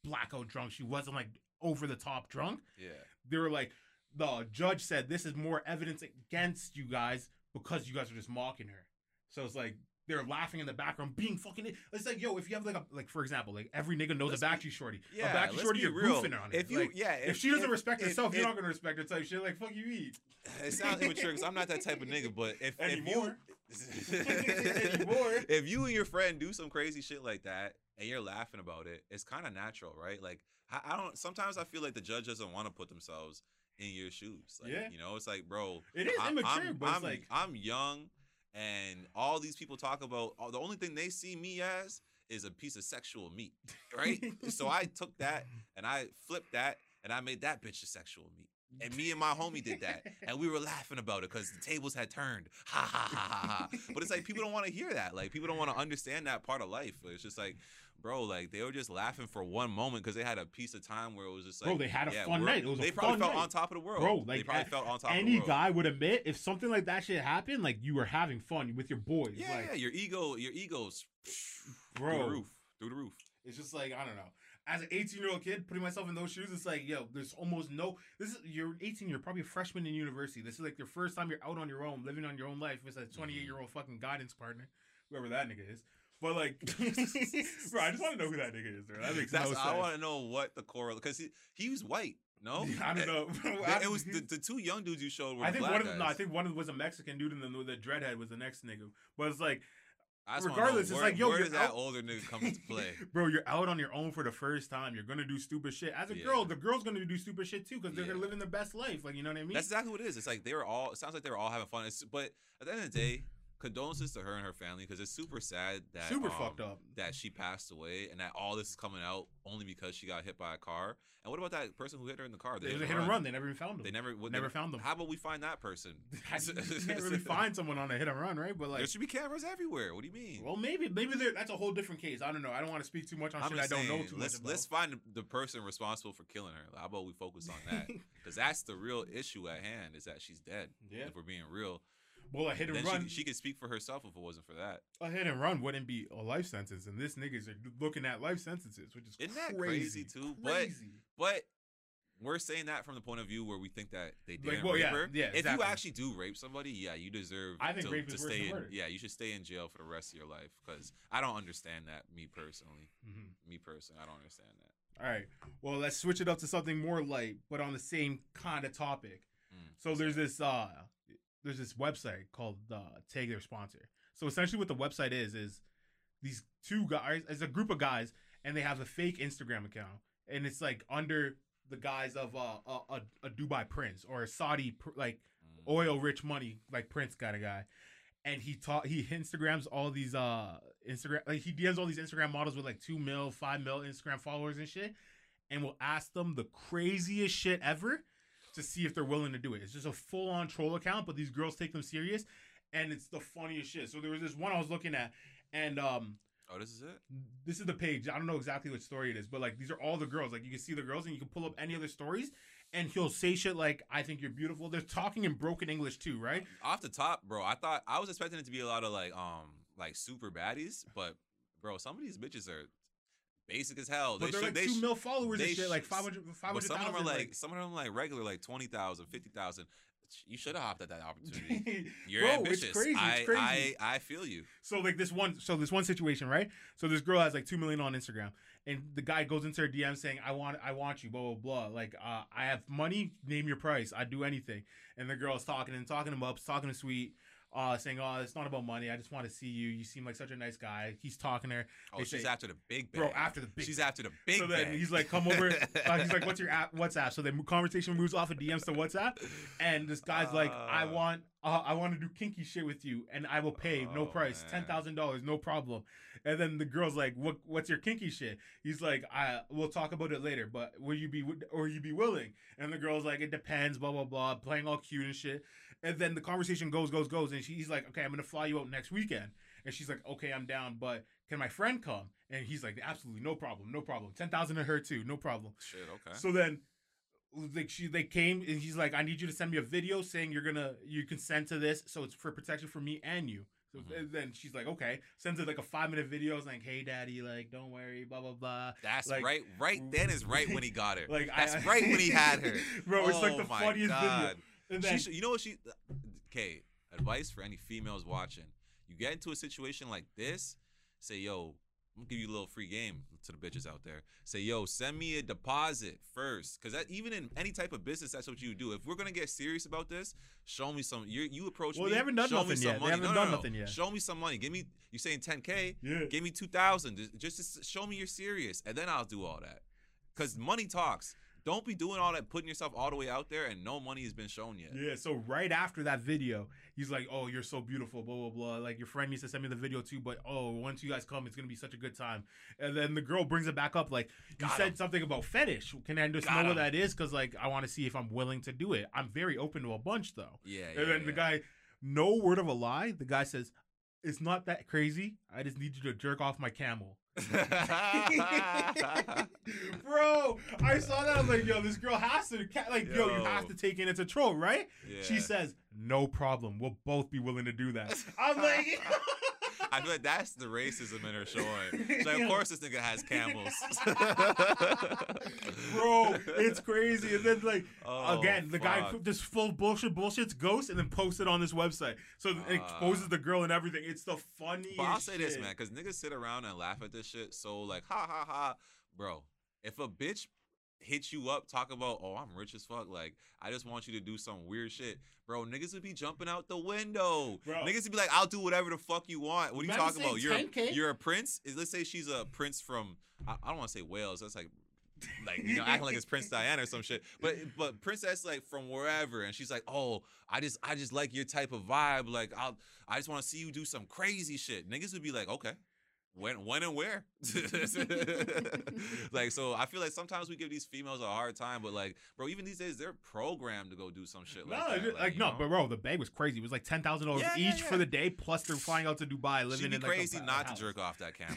blackout drunk. She wasn't like over the top drunk. Yeah. They were like, the judge said this is more evidence against you guys because you guys are just mocking her. So it's like. They're laughing in the background, being fucking. It's like, yo, if you have like a like, for example, like every nigga knows Let's a backstreet shorty. Yeah. a backstreet shorty, you're real. goofing on it. If you, Like, yeah, if, she doesn't respect if- herself, if- you're not gonna respect her type shit. Like fuck you eat. It sounds immature because I'm not that type of nigga. But if Anymore. if you Anymore. if you and your friend do some crazy shit like that and you're laughing about it, it's kind of natural, right? Like I, I don't. Sometimes I feel like the judge doesn't want to put themselves in your shoes. Like, Yeah. You know, it's like, bro, It is I'm, immature, I'm, but it's I'm, like I'm young, and all these people talk about oh, the only thing they see me as is a piece of sexual meat, right? so I took that and I flipped that and I made that bitch a sexual meat. And me and my homie did that, and we were laughing about it because the tables had turned. Ha ha ha ha ha. But it's like people don't want to hear that. Like people don't want to understand that part of life. It's just like, bro, like they were just laughing for one moment because they had a piece of time where it was just like, Bro, they had a yeah, fun night. It was a they probably felt night. on top of the world, Bro, they like, probably a- felt on top of the world. any guy would admit if something like that shit happened, like you were having fun with your boys. Yeah, like, yeah, your ego, your ego's through bro, the roof, through the roof. it's just like I don't know. as an 18 year old kid, putting myself in those shoes, it's like, yo, there's almost no. This is you're 18, you're probably a freshman in university. This is like your first time you're out on your own, living on your own life with a 28 year old mm-hmm. fucking guidance partner, whoever that nigga is. But like, bro, I just want to know who that nigga is, bro. That makes That's, no sense. I want to know what the core because he he was white. No, I don't eh, know. Eh, it, it was the, the two young dudes you showed were I think one of them, no, I think one of them was a Mexican dude, and then the, dreadhead was the next nigga. But it's like, I just wanna regardless, know it's where, like, yo, where does that out- older nigga come into play? bro, you're out on your own for the first time. You're gonna do stupid shit. As a Yeah. girl, the girl's gonna do stupid shit too because they're Yeah. gonna live in their best life. Like, you know what I mean? That's exactly what it is. It's like they were all. It sounds like they were all having fun. It's, but at the end of the day, condolences to her and her family because it's super sad that super um, fucked up. that she passed away and that all this is coming out only because she got hit by a car. And what about that person who hit her in the car? Was a hit and run. They never even found them. They never. Never they, found them. How about we find that person? I you can't really find someone on a hit and run, right? But like there should be cameras everywhere. What do you mean? well, maybe maybe that's a whole different case. I don't know. I don't want to speak too much on I'm shit I don't know too let's much about. let's find the person responsible for killing her. How about we focus on that? Because that's the real issue at hand. Is that she's dead. Yeah. If we're being real, well, a hit and then run. she, she could speak for herself if it wasn't for that. a hit and run wouldn't be a life sentence, and this niggas are looking at life sentences, which is Isn't that crazy, crazy, too? But- Crazy. But we're saying that from the point of view where we think that they Like, didn't well, rape yeah, her. yeah, If you actually do rape somebody, yeah, you deserve. I think to, rape to is worse stay than in. murder. Yeah, you should stay in jail for the rest of your life because I don't understand that. Me personally, Mhm. me personally, I don't understand that. All right. Well, let's switch it up to something more light, but on the same kind of topic. Mm, So there's that? this uh there's this website called uh Tag Their Sponsor. So essentially what the website is is these two guys, it's a group of guys, and they have a fake Instagram account. And it's like under the guise of uh, a, a, a Dubai prince or a Saudi pr- like Mm. oil rich money like Prince kind of guy. And he taught he Instagrams all these uh Instagram like he DMs all these Instagram models with like two mil, five mil Instagram followers and shit, and will ask them the craziest shit ever to see if they're willing to do it. It's just a full on troll account, but these girls take them serious, and it's the funniest shit. So there was this one I was looking at, and um Oh, this is it. this is the page. I don't know exactly what story it is, but like these are all the girls. Like you can see the girls, and you can pull up any other stories, and he'll say shit like, "I think you're beautiful." They're talking in broken English too, right? Off the top, bro, I thought I was expecting it to be a lot of like um like super baddies, but bro, some of these bitches are basic as hell. But they they're should, like they two sh- mil followers and shit, like sh- 500, But 500,000. some of them are like, like, some of them like regular, like 20,000, 50,000. You should have hopped at that opportunity. You're Bro, it's ambitious. crazy, it's I, crazy. I I feel you. So like this one, so this one situation, right? So this girl has like two million on Instagram, and the guy goes into her DM saying, "I want, I want you, blah blah blah. Like, uh, I have money. Name your price. I'd do anything." And the girl's talking and talking him up, talking to sweet, uh, saying, "Oh, it's not about money. I just want to see you. You seem like such a nice guy." He's talking to her, Oh, They she's say- after the big bag. bro. After the big, she's after the big so then he's like, "Come over." uh, he's like, "What's your app? WhatsApp?" So the conversation moves off of DMs to WhatsApp, and this guy's like, "I Uh. want, uh, I want to do kinky shit with you, and I will pay no Oh, price, man. ten thousand dollars, no problem." And then the girl's like, "What? What's your kinky shit?" He's like, "I we'll talk about it later, but will you be or you be willing?" And the girl's like, "It depends." Blah blah blah, playing all cute and shit. And then the conversation goes goes goes, and she's like, "Okay, I'm gonna fly you out next weekend." And she's like, "Okay, I'm down, but can my friend come?" And he's like, "Absolutely, no problem, no problem. Ten thousand to her too, no problem." Shit, okay. So then, like she, they came and he's like, "I need you to send me a video saying you're gonna you consent to this, so it's for protection for me and you." So Mhm. and then she's like, "Okay." Sends it like a five minute video, it's like, "Hey, daddy, like, don't worry, blah blah blah." That's like- right. Right then is right when he got her. Like, That's I, right when he had her. bro. It's like Oh the my funniest God. video. Then, should, you know what she? Okay, advice for any females watching: you get into a situation like this, say, "Yo, I'm gonna give you a little free game to the bitches out there." Say, "Yo, send me a deposit first, because that even in any type of business, that's what you do. If we're gonna get serious about this, show me some. You you approach Well, me. they haven't done nothing yet. They haven't no, done no, no. nothing yet. Show me some money. Give me. You're saying 10k? yeah. Give me 2,000. Just, just show me you're serious, and then I'll do all that. Cause money talks. Don't be doing all that, putting yourself all the way out there, and no money has been shown yet. Yeah, so right after that video, he's like, "Oh, you're so beautiful, blah blah blah. Like your friend needs to send me the video too, but oh, once you guys come, it's gonna be such a good time." And then the girl brings it back up, like, "You Got said him. something about fetish. Can I just Got know what that is? Because like, I want to see if I'm willing to do it. I'm very open to a bunch though." Yeah, yeah. and then the guy, no word of a lie, the guy says, "It's not that crazy. I just need you to jerk off my camel." Bro, I saw that. I was like, yo, this girl has to, like, yo, you have to take in. It's a troll, right? Yeah. She says, no problem. We'll both be willing to do that. I'm like, I feel like that's the racism in her showing. Like, of course this nigga has camels. Bro, it's crazy. And then like Oh, again, the guy fuck. put this full bullshit bullshit's ghost and then posted on this website. So it Ah. exposes the girl and everything. It's the funniest. But I'll say this, man, because niggas sit around and laugh at this shit. So like, ha ha ha, bro. If a bitch hits you up, talk about, oh, I'm rich as fuck. Like, I just want you to do some weird shit, bro. Niggas would be jumping out the window. Bro. Niggas would be like, I'll do whatever the fuck you want. What are you talking about? You're 10K? you're a prince. Is let's say she's a prince from I, I don't want to say Wales. That's like. Like you know, acting like it's Prince Diana or some shit, but but princess like from wherever, and she's like, oh, I just I just like your type of vibe. Like I'll I just want to see you do some crazy shit. Niggas would be like, okay, when when and where? like so, I feel like sometimes we give these females a hard time, but like, bro, even these days they're programmed to go do some shit No, like like, you no, know? but bro, the bag was crazy. It was like ten thousand dollars Yeah, each yeah, for the day, plus they're flying out to Dubai, living she'd be in like, a crazy pa- not house. to jerk off that camel.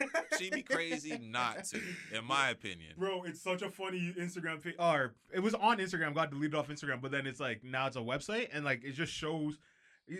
She'd be crazy not to, in my opinion. Bro, it's such a funny Instagram page. Or it was on Instagram, got deleted off Instagram, but then it's like now it's a website, and like it just shows.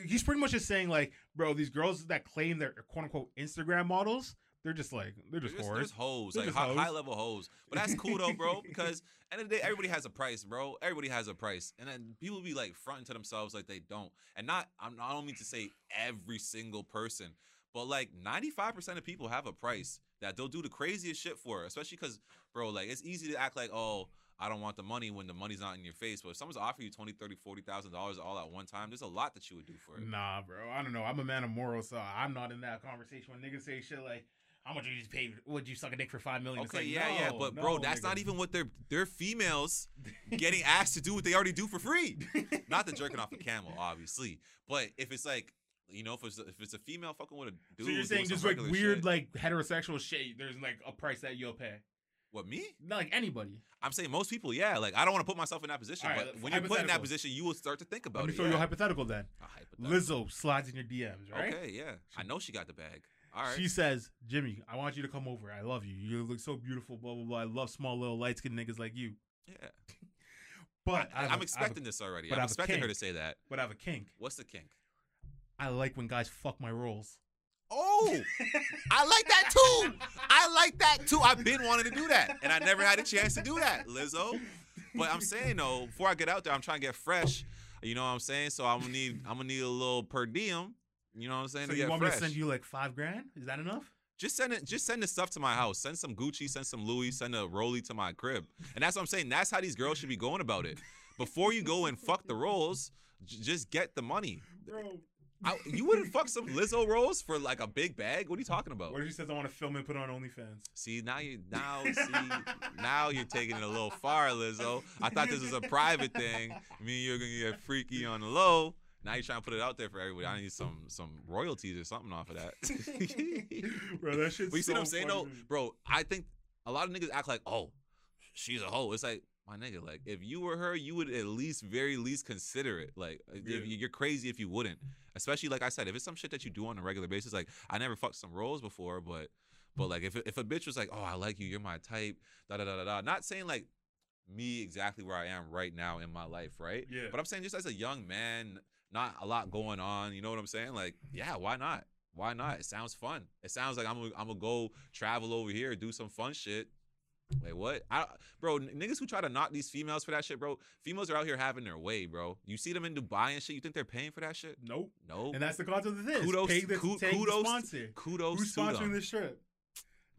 He's pretty much just saying like, bro, these girls that claim they're quote unquote Instagram models, they're just like they're just There's, whores. there's hoes, They're like high, hoes. high level hoes. But that's cool though, bro, because end of the day, everybody has a price, bro. Everybody has a price. And then people be like fronting to themselves like they don't. And not I'm I don't mean to say every single person, but like 95% of people have a price that they'll do the craziest shit for, especially because, bro, like it's easy to act like, oh, I don't want the money when the money's not in your face. But if someone's offering you 20, 30, 40,000 dollars all at one time, there's a lot that you would do for it. Nah, bro. I don't know. I'm a man of morals, so I'm not in that conversation when niggas say shit like, "How much would you just pay? Would you suck a dick for five million? Okay, like, yeah, yeah, but no, bro, that's not even what they're they're females getting asked to do what they already do for free. Not the jerking off a camel, obviously, but if it's like you know, if it's if it's a female fucking with a dude, so you're saying just like weird, shit- like heterosexual shit. There's like a price that you'll pay. What me? Not like anybody. I'm saying most people, yeah. Like I don't want to put myself in that position, All right, but when you're put in that position, you will start to think about Let me it. throw yeah. you a hypothetical then. A hypothetical. Lizzo slides in your DMs, right? Okay, yeah. I know she got the bag. All right. She says, Jimmy, I want you to come over. I love you. You look so beautiful, blah, blah, blah. I love small, little, light skinned niggas like you. yeah. But I have a- I I'm have a- expecting this already. but I'm expecting her to say that. But I have a kink. What's the kink? I like when guys fuck my rolls. Oh, I like that too. I like that too. I've been wanting to do that, and I never had a chance to do that, Lizzo. But I'm saying though, before I get out there, I'm trying to get fresh. You know what I'm saying? So I'm gonna need I'm gonna need a little per diem. You know what I'm saying? so to you get want fresh. me to send you like five grand? Is that enough? just send it. Just send the stuff to my house. Send some Gucci. Send some Louis. Send a Rolly to my crib. And that's what I'm saying. That's how these girls should be going about it. Before you go and fuck the rolls, j- just get the money. Bro. I, you wouldn't fuck some Lizzo rolls for like a big bag. What are you talking about? What if she says I want to film and put on OnlyFans? See now you now see now you're taking it a little far, Lizzo. I thought this was a private thing. Me and you're gonna get freaky on the low. Now you're trying to put it out there for everybody. I need some some royalties or something off of that. Bro, that shit's But you see so what I'm saying funny though, to bro? I think a lot of niggas act like, oh, she's a hoe. It's like my nigga, like if you were her, you would at least, very least, consider it. Like uh, Yeah. you- you're crazy if you wouldn't. Especially like I said, if it's some shit that you do on a regular basis. Like I never fucked some roles before, but but like if if a bitch was like, oh, I like you, you're my type, da da da da da. Not saying like me exactly where I am right now in my life, right? Yeah. But I'm saying just as a young man, not a lot going on. You know what I'm saying? Like, yeah, why not? Why not? It sounds fun. It sounds like I'm gonna I'm gonna go travel over here, do some fun shit. Wait, what? I, bro, niggas who try to knock these females for that shit, bro. Females are out here having their way, bro. You see them in Dubai and shit. You think they're paying for that shit? Nope. No. And that's the concept of this. Kudos- Pay the, ku- take the kudos- sponsor. Kudos Who's sponsoring this trip?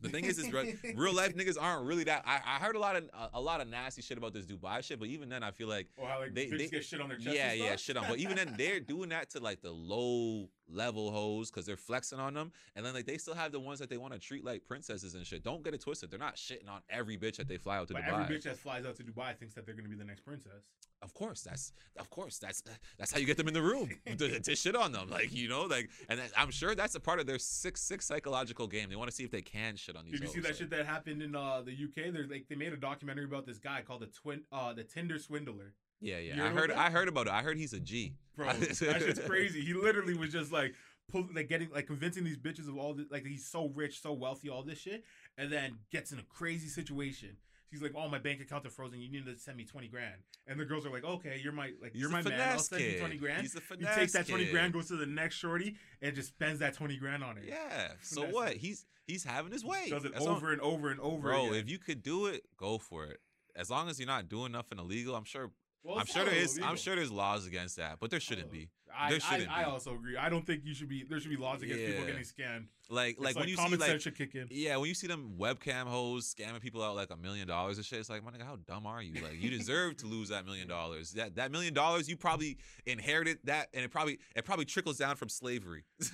The thing is, is re- real life niggas aren't really that. I, I heard a lot of a, a lot of nasty shit about this Dubai shit, but even then, I feel like Or how like They- they- get shit on their chest. yeah, and yeah, shit on. But even then, they're doing that to like the low level hoes because they're flexing on them, and then like they still have the ones that they want to treat like princesses and shit. Don't get it twisted. They're not shitting on every bitch that they fly out to But Dubai. every bitch that flies out to Dubai thinks that they're gonna be the next princess. Of course, that's of course that's that's how you get them in the room to, to shit on them, like you know, like and that, I'm sure that's a part of their six six psychological game. They want to see if they can shit on these. Did you see that like- shit that happened in uh, the UK? There's like they made a documentary about this guy called the twin, uh, the Tinder swindler. Yeah, yeah. You I heard heard about that? I heard about it. I heard he's a G. Bro, that shit's crazy. He literally was just like pull, like getting like convincing these bitches of all this, like he's so rich, so wealthy, all this shit, and then gets in a crazy situation. He's like, "Oh, my bank accounts are frozen. You need to send me twenty grand." And the girls are like, "Okay, you're my like He's you're my man. I'll finesse send you twenty grand." He's a He takes that twenty kid. grand, goes to the next shorty, and just spends that twenty grand on it. Yeah. So Finesse what? He's he's having his way. Does it That's all- over and over and over. Bro, again. if you could do it, go for it. As long as you're not doing nothing illegal, I'm sure. Well, I'm sure there is. I'm sure there's laws against that, but there shouldn't Oh, be. I, I, I also agree. I don't think you should be. There should be laws against people getting scammed. Like, It's like when you see common like, should kick in. yeah, when you see them webcam hoes scamming people out like a million dollars and shit, it's like, my nigga, how dumb are you? Like, you deserve to lose that million dollars. That that million dollars, you probably inherited that, and it probably it probably trickles down from slavery.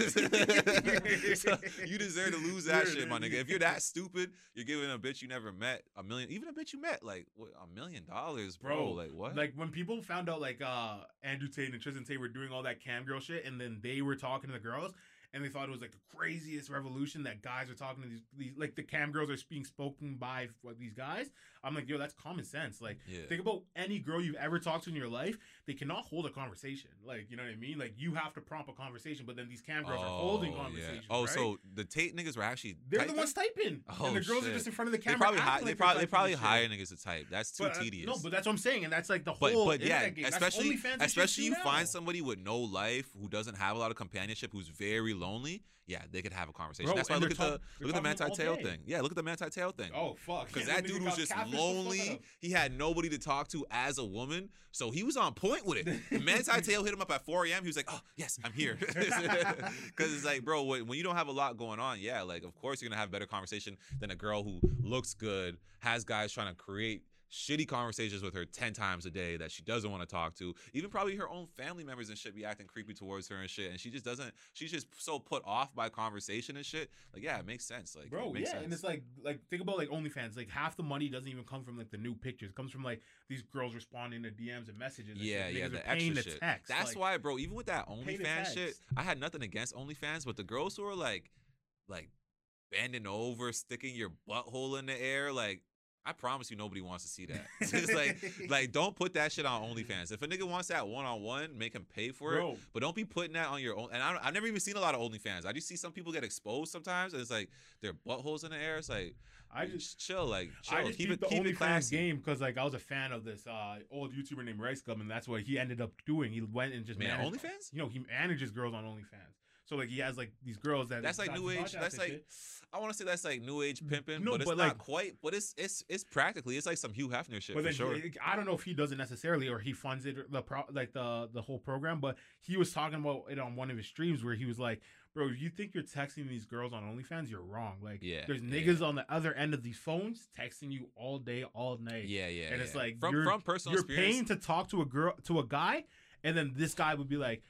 So you deserve to lose that shit, my nigga. If you're that stupid, you're giving a bitch you never met a million, even a bitch you met, like what, a million dollars, bro. Bro, Like what? Like when people found out like uh Andrew Tate and Tristan Tate were doing all that cam girl shit, and then they were talking to the girls, and they thought it was like the craziest revolution that guys are talking to these, these like the cam girls are being spoken by what these guys. I'm like, yo, that's common sense. Like, yeah. think about any girl you've ever talked to in your life. They cannot hold a conversation. Like, you know what I mean? Like, you have to prompt a conversation, but then these cam girls are holding Oh, yeah. conversations. Oh, right? so the Tate niggas were actually they're the ones typing, Oh, and the girls are just in front of the camera. They probably hi- they like probably they probably hire shit. niggas to type. That's too But, uh, tedious. no, but that's what I'm saying, and that's like the but whole but yeah, game. Especially shit especially you now. find somebody with no life who doesn't have a lot of companionship, who's very lonely. Yeah, they could have a conversation. Bro, That's why look at they're the talk- they're look at the Manti Te'o thing. Yeah, look at the Manti Te'o thing. Oh fuck! Because Yeah, that dude was just catfished the fuck out lonely. He had nobody to talk to as a woman, so he was on point with it. Manti Tail hit him up at 4 a.m. He was like, "Oh yes, I'm here," because it's like, bro, when when you don't have a lot going on, yeah, like of course you're gonna have better conversation than a girl who looks good, has guys trying to create shitty conversations with her 10 times a day that she doesn't want to talk to even probably her own family members and shit be acting creepy towards her and shit and she just doesn't she's just so put off by conversation and shit like yeah it makes sense like Bro, it makes yeah, and it's like like think about like OnlyFans. Like half the money doesn't even come from like the new pictures. It comes from like these girls responding to DMs and messages. And Yeah, shit. yeah, the extra the shit. text. That's like, why, bro. Even with that OnlyFans shit. I had nothing against OnlyFans, but the girls who are like, like bending over, sticking your butthole in the air, like. I promise you, nobody wants to see that. it's like, like, don't put that shit on OnlyFans. If a nigga wants that one on one, make him pay for it. Bro, But don't be putting that on your own. And I, I've never even seen a lot of OnlyFans. I just see some people get exposed sometimes, and it's like their buttholes in the air. It's like, I just chill, like, chill. I just keep keep it, the keep it OnlyFans game because like I was a fan of this uh old YouTuber named Rice Gum, and that's what he ended up doing. He went and just Man, managed, OnlyFans? You know, he manages girls on OnlyFans. So like he has like these girls that That's like new age. That's like shit. I want to say that's like new age mm, pimping, No, but it's but, not like- quite. But it's it's it's practically it's like some Hugh Hefner shit But for sure. I don't know if he does it necessarily or he funds it the pro, like the the whole program. But he was talking about it on one of his streams where he was like, "Bro, if you think you're texting these girls on OnlyFans, you're wrong. Like, Yeah, there's yeah. niggas on the other end of these phones texting you all day, all night. yeah, yeah. and it's yeah. like from you're, from personal you're experience. paying to talk to a girl to a guy, and then this guy would be like,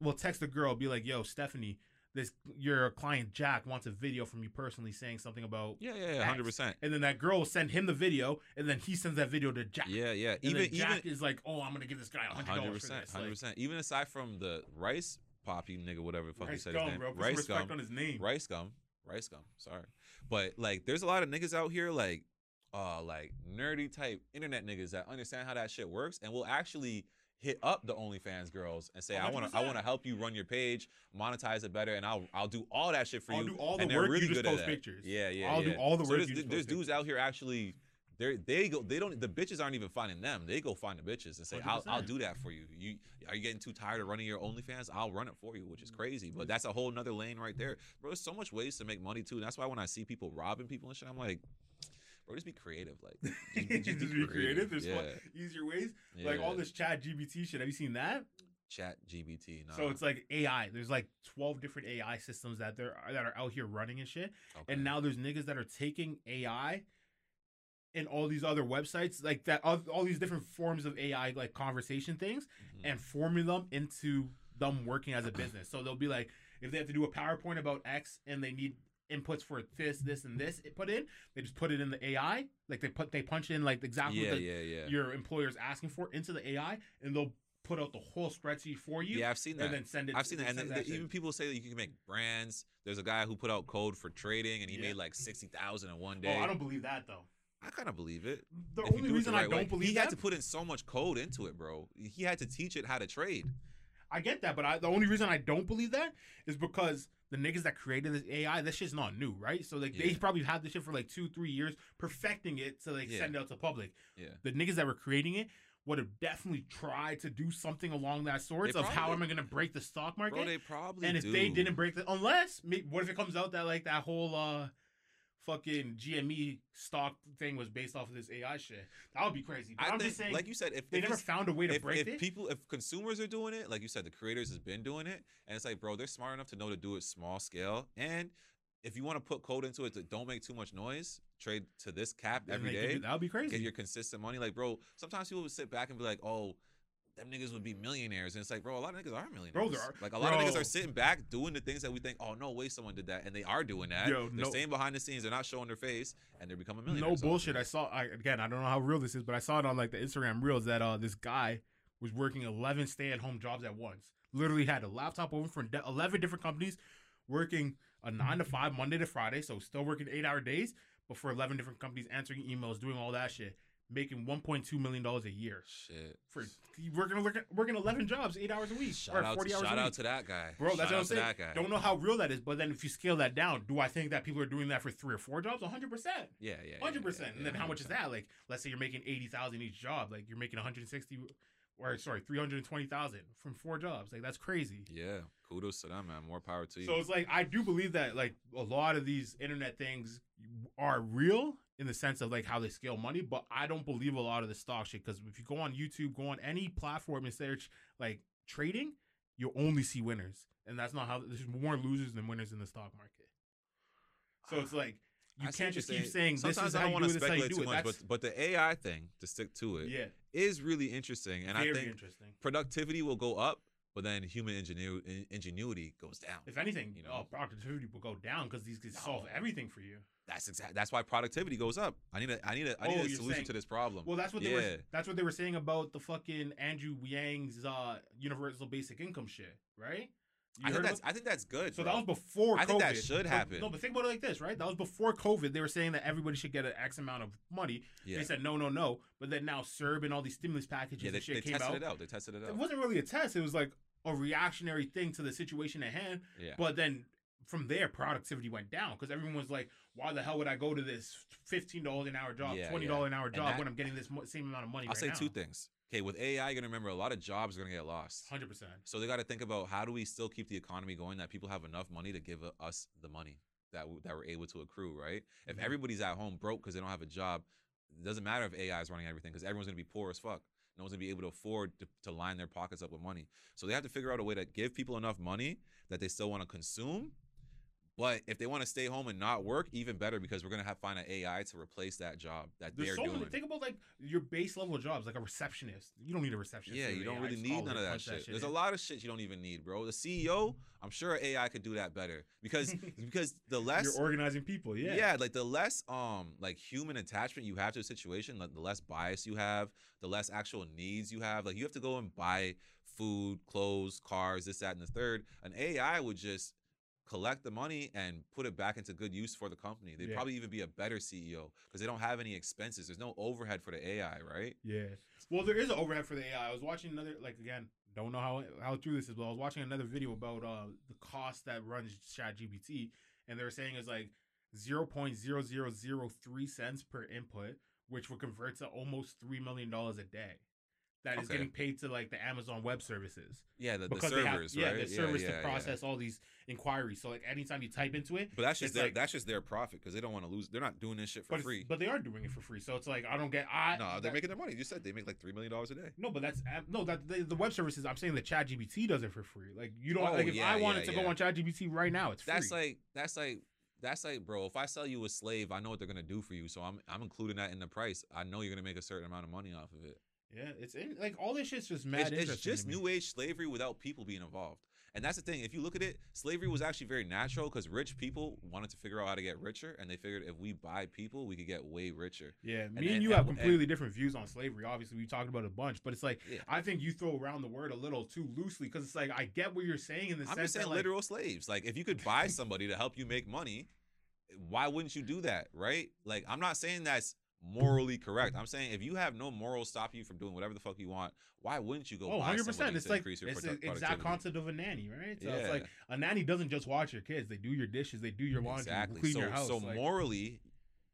"Well, text the girl, be like, yo, Stephanie." This your client Jack wants a video from you personally saying something about yeah, yeah, yeah, hundred percent. and then that girl will send him the video, and then he sends that video to Jack. Yeah, yeah. And Even Jack even is like, "Oh, I'm gonna give this guy a hundred hundred dollars for percent, this." hundred percent. Even aside from the rice poppy nigga, whatever the fuck he said gum, his name, bro. Rice gum, on his name. rice gum, rice gum. Sorry, but like, there's a lot of niggas out here like, uh, like nerdy type internet niggas that understand how that shit works and will actually hit up the OnlyFans girls and say, oh, I want to, I want to help you run your page, monetize it better, and I'll, I'll do all that shit for you. I'll you. do all the and they're work, you really just good at post that. pictures. Yeah, yeah. I'll do all the So work, There's, you just there's post dudes out here actually. They they go they don't the bitches aren't even finding them they go find the bitches and say I'll, I'll 100%. do that for you you are you getting too tired of running your OnlyFans I'll run it for you which is mm-hmm. crazy but that's a whole nother lane right there bro there's so much ways to make money too and that's why when I see people robbing people and shit I'm like bro just be creative like just, be creative. There's yeah, fun, easier ways. Like all this Chat GBT shit. Have you seen that? chat GBT no So it's like AI. There's like 12 different AI systems that there that are out here running and shit. And now there's niggas that are taking AI and all these other websites like that all, all these different forms of AI like conversation things Mm-hmm. and forming them into them working as a business. So they'll be like, if they have to do a PowerPoint about X and they need inputs for this, this, and this it put in, they just put it in the AI. Like they put they punch in like exactly yeah what the, yeah yeah your employer's asking for into the AI, and they'll put out the whole spreadsheet for you. yeah I've seen that and then send it. I've seen that, and then that even people say that you can make brands. There's a guy who put out code for trading, and he Yeah. made like sixty thousand in one day. Oh, I don't believe that though. I kind of believe it. The if only reason the I don't way. believe he that, had to put in so much code into it, bro. He had to teach it how to trade. I get that, but I, the only reason I don't believe that is because the niggas that created this AI, that shit's not new, right? So like they probably had this shit for like two, three years, perfecting it to like Yeah. send it out to public. Yeah. The niggas that were creating it would have definitely tried to do something along that sorts They of how am I gonna break the stock market? Bro, they probably and if do. they didn't break the unless what if it comes out that like that whole uh fucking GME stock thing was based off of this AI shit? That would be crazy. But I I'm think, just saying like you said, if they if never found a way to if, break if it. people if consumers are doing it like you said the creators has been doing it and it's like bro they're smart enough to know to do it small scale and if you want to put code into it to don't make too much noise trade to this cap every day that would be crazy. get your consistent money like bro sometimes people would sit back and be like oh them niggas would be millionaires and it's like bro a lot of niggas are millionaires there are- like a lot of niggas are sitting back doing the things that we think oh no way someone did that and they are doing that Yo, they're no- staying behind the scenes they're not showing their face and they're becoming no millionaires off bullshit. it. I saw I, again. I don't know how real this is, but I saw it on like the Instagram reels that uh this guy was working eleven stay at home jobs at once. Literally had a laptop open for eleven different companies, working a nine to five Monday to Friday, so still working eight hour days, but for eleven different companies, answering emails, doing all that shit, making one point two million dollars a year shit for working working working eleven jobs, eight hours a week, shout or out, forty to, hours shout a week. out to that guy Bro, that's Shout what I'm saying. that guy. Don't know how real that is, but then if you scale that down, do I think that people are doing that for three or four jobs? 100. percent Yeah, yeah, yeah, Hundred yeah, percent. And yeah, then how much is that? Like, let's say you're making eighty thousand each job. Like you're making one hundred sixty, or sorry, three hundred twenty thousand from four jobs. Like that's crazy. Yeah, kudos to them, man. More power to you. So it's like I do believe that like a lot of these internet things are real in the sense of like how they scale money, but I don't believe a lot of the stock shit because if you go on YouTube, go on any platform and search like trading, you'll only see winners, and that's not how. There's more losers than winners in the stock market. So it's ah, like you I can't just keep saying this Sometimes is I don't want to it, this is how you speculate too much, but but the AI thing to stick to it is yeah, really interesting, and very I think productivity will go up, but then human ingenuity ingenuity goes down. If anything, you you know. know, productivity will go down because these can solve everything for you. That's exactly. That's why productivity goes up. I need a I need a I Oh, need a solution saying- to this problem. Well, that's what they yeah. were. That's what they were saying about the fucking Andrew Yang's uh, universal basic income shit, right? You I think that's about- I think that's good. so bro. that was before. I COVID. think that should happen. No, but think about it like this, right? That was before COVID. They were saying that everybody should get an X amount of money. yeah. They said no, no, no. But then now CERB and all these stimulus packages yeah, they, and shit they came tested out. it out. They tested it out. It wasn't really a test. It was like a reactionary thing to the situation at hand. Yeah. But then from there, productivity went down because everyone was like, "Why the hell would I go to this fifteen dollars an hour job, Yeah, twenty dollars yeah. an hour job that- when I'm getting this mo- same amount of money?" I'll right say now? two things. Okay, with AI, you're gonna remember a lot of jobs are gonna get lost. Hundred percent. So they got to think about how do we still keep the economy going that people have enough money to give us the money that w- that we're able to accrue, right? If Mhm. everybody's at home broke because they don't have a job, it doesn't matter if AI is running everything because everyone's gonna be poor as fuck. No one's gonna be able to afford to, to line their pockets up with money. So they have to figure out a way to give people enough money that they still want to consume. But if they want to stay home and not work, even better because we're gonna have find an AI to replace that job that There's they're so doing. many. Think about like your base level jobs, like a receptionist. You don't need a receptionist. Yeah, you don't AI. really need none of that shit. There's a lot of shit you don't even need, bro. The CEO, I'm sure AI could do that better because because the less You're organizing people. Yeah. yeah. like the less um like human attachment you have to a situation, like the less bias you have, the less actual needs you have. Like you have to go and buy food, clothes, cars, this, that, and the third. An AI would just collect the money and put it back into good use for the company. They'd Yeah. probably even be a better CEO because they don't have any expenses. There's no overhead for the AI, right? Yeah. Well, there is an overhead for the AI. I was watching another, like again, don't know how how true this is, but I was watching another video about uh the cost that runs ChatGPT, and they were saying it's like zero point zero zero zero three cents per input, which would convert to almost three million dollars a day. That is Okay. getting paid to like the Amazon Web Services Yeah, the, the servers, have yeah right? the servers yeah, to yeah. process all these inquiries. So like anytime you type into it, But that's just their like- that's just their profit because they don't want to lose. They're not doing this shit for but free. but they are doing it for free. So it's like I don't get I no, they're that- making their money. You said they make like three million dollars a day. No, but that's uh, no that the, the web services. I'm saying the ChatGPT does it for free. Like you don't Oh, like if yeah, I wanted yeah, to go yeah. on ChatGPT right now, it's free. That's like that's like that's like, bro. If I sell you a slave, I know what they're gonna do for you, so I'm I'm including that in the price. I know you're gonna make a certain amount of money off of it. Yeah, it's in, like all this shit's just mad. It's, it's just new age slavery without people being involved. And that's the thing. If you look at it, slavery was actually very natural because rich people wanted to figure out how to get richer, and they figured if we buy people, we could get way richer. Yeah, me and, and- you and- have completely different views on slavery. Obviously, we talked about it a bunch, but it's like Yeah. I think you throw around the word a little too loosely because it's like I get what you're saying in the I'm sense just saying that like, literal slaves. Like if you could buy somebody to help you make money, why wouldn't you do that, right? Like I'm not saying that's morally correct. I'm saying if you have no morals stop you from doing whatever the fuck you want, why wouldn't you go? Oh, buy 100 somebody percent. It's like increase your it's the exact concept of a nanny, right? So it's like a nanny doesn't just watch your kids; they do your dishes, they do your laundry, Exactly. clean so, your house. so like- morally,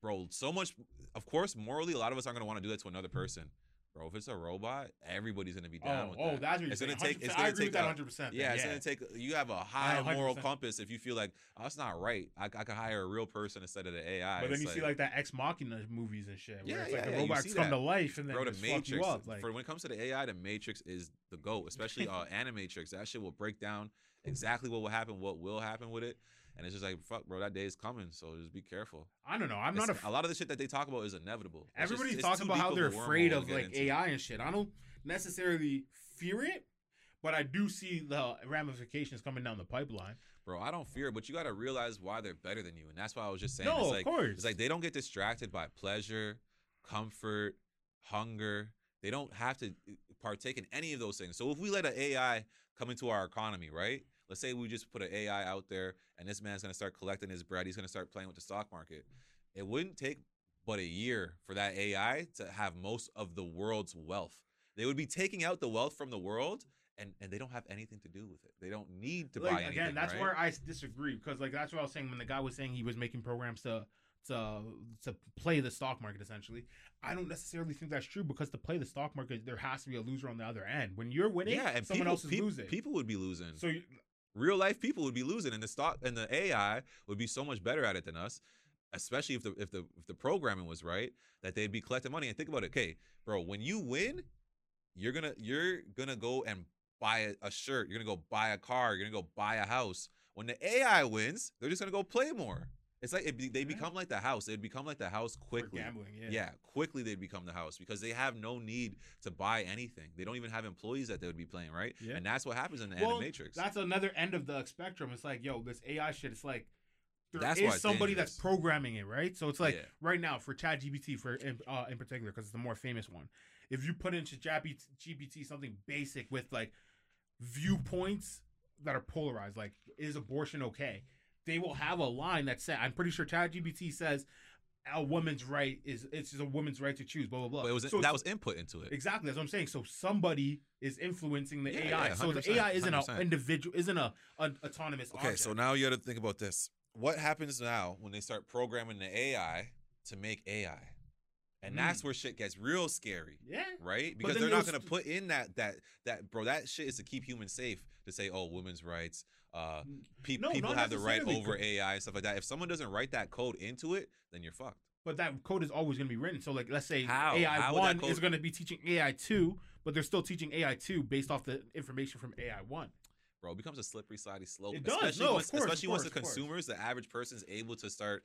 bro, so much. Of course, morally, a lot of us aren't gonna want to do that to another person, bro. If it's a robot, everybody's gonna be down oh, with oh, that. that's what you're It's saying. gonna take- it's I gonna agree with take that 100. percent Yeah, it's gonna take. You have a high 100%. moral compass if you feel like oh, that's not right. I, I could hire a real person instead of the AI. But then It's you see like that Ex Machina movies and shit, where Yeah, it's like yeah, the robots come that. to life and then Bro, the fuck you up. Like, for when it comes to the AI, the Matrix is the goat, especially uh, Animatrix. That shit will break down exactly what will happen, what will happen with it, and it's just like fuck, bro. That day is coming, so just be careful. I don't know. I'm not It's- a. a lot of the shit that they talk about is inevitable. It's just- Everybody talks about how they're afraid of like. AI and shit. I don't necessarily fear it, but I do see the ramifications coming down the pipeline. bro. I don't fear, it, but you got to realize why they're better than you, and that's why I was just saying. no, it's of like, course. It's like they don't get distracted by pleasure, comfort, hunger. They don't have to uh, partake in any of those things. So if we let an AI come into our economy, right? Let's say we just put an AI out there and this man's gonna start collecting his bread. He's gonna start playing with the stock market. It wouldn't take but a year for that AI to have most of the world's wealth. They would be taking out the wealth from the world and, and they don't have anything to do with it. They don't need to like, buy anything. again, that's right? I disagree because like that's what I was saying when the guy was saying he was making programs to to to play the stock market essentially. I don't necessarily think that's true because to play the stock market, there has to be a loser on the other end. When you're winning, yeah, and someone people, else is peop- losing. people would be losing. so real life people would be losing and the stock and the AI would be so much better at it than us especially if the if the if the programming was right that they'd be collecting money. And think about it okay bro when you win you're gonna you're gonna go and buy a, shirt you're gonna go buy a car you're gonna go buy a house. When the AI wins they're just gonna go play more it's like it be, they become like the house they'd become like the house quickly gambling, yeah. yeah, quickly they'd become the house because they have no need to buy anything. They don't even have employees that they would be playing, right? Yeah. And that's what happens in the Well, Animatrix. That's another end of the spectrum. It's like, yo, this AI shit. It's like there That's is somebody that's programming it, right? So it's like Yeah. right now for ChatGPT for in, uh, in particular because it's the more famous one. If you put into ChatGPT something basic with like viewpoints that are polarized, like is abortion okay? They will have a line that said, I'm pretty sure ChatGPT says a woman's right is it's just a woman's right to choose, blah blah blah. But it was So that was input into it. Exactly, that's what I'm saying. So somebody is influencing the Yeah, AI. yeah, so the AI isn't an 100%. individual, isn't a an autonomous. Okay, so now you got to think about this. What happens now when they start programming the AI to make AI? And Mm. that's where shit gets real scary, yeah, right? Because they're not to put in that that that bro. That shit is to keep humans safe. To say, oh, women's rights, uh, pe- No, people have the right over AI and stuff like that. If someone doesn't write that code into it, then you're fucked. but that code is always going to be written. So like, let's say How? AI How one code- is going to be teaching AI two, but they're still teaching AI two based off the information from AI one. bro. It becomes a slippery, slidey slope. It does. Especially No, of once, course, of especially once the course, course. consumers, the average person's able to start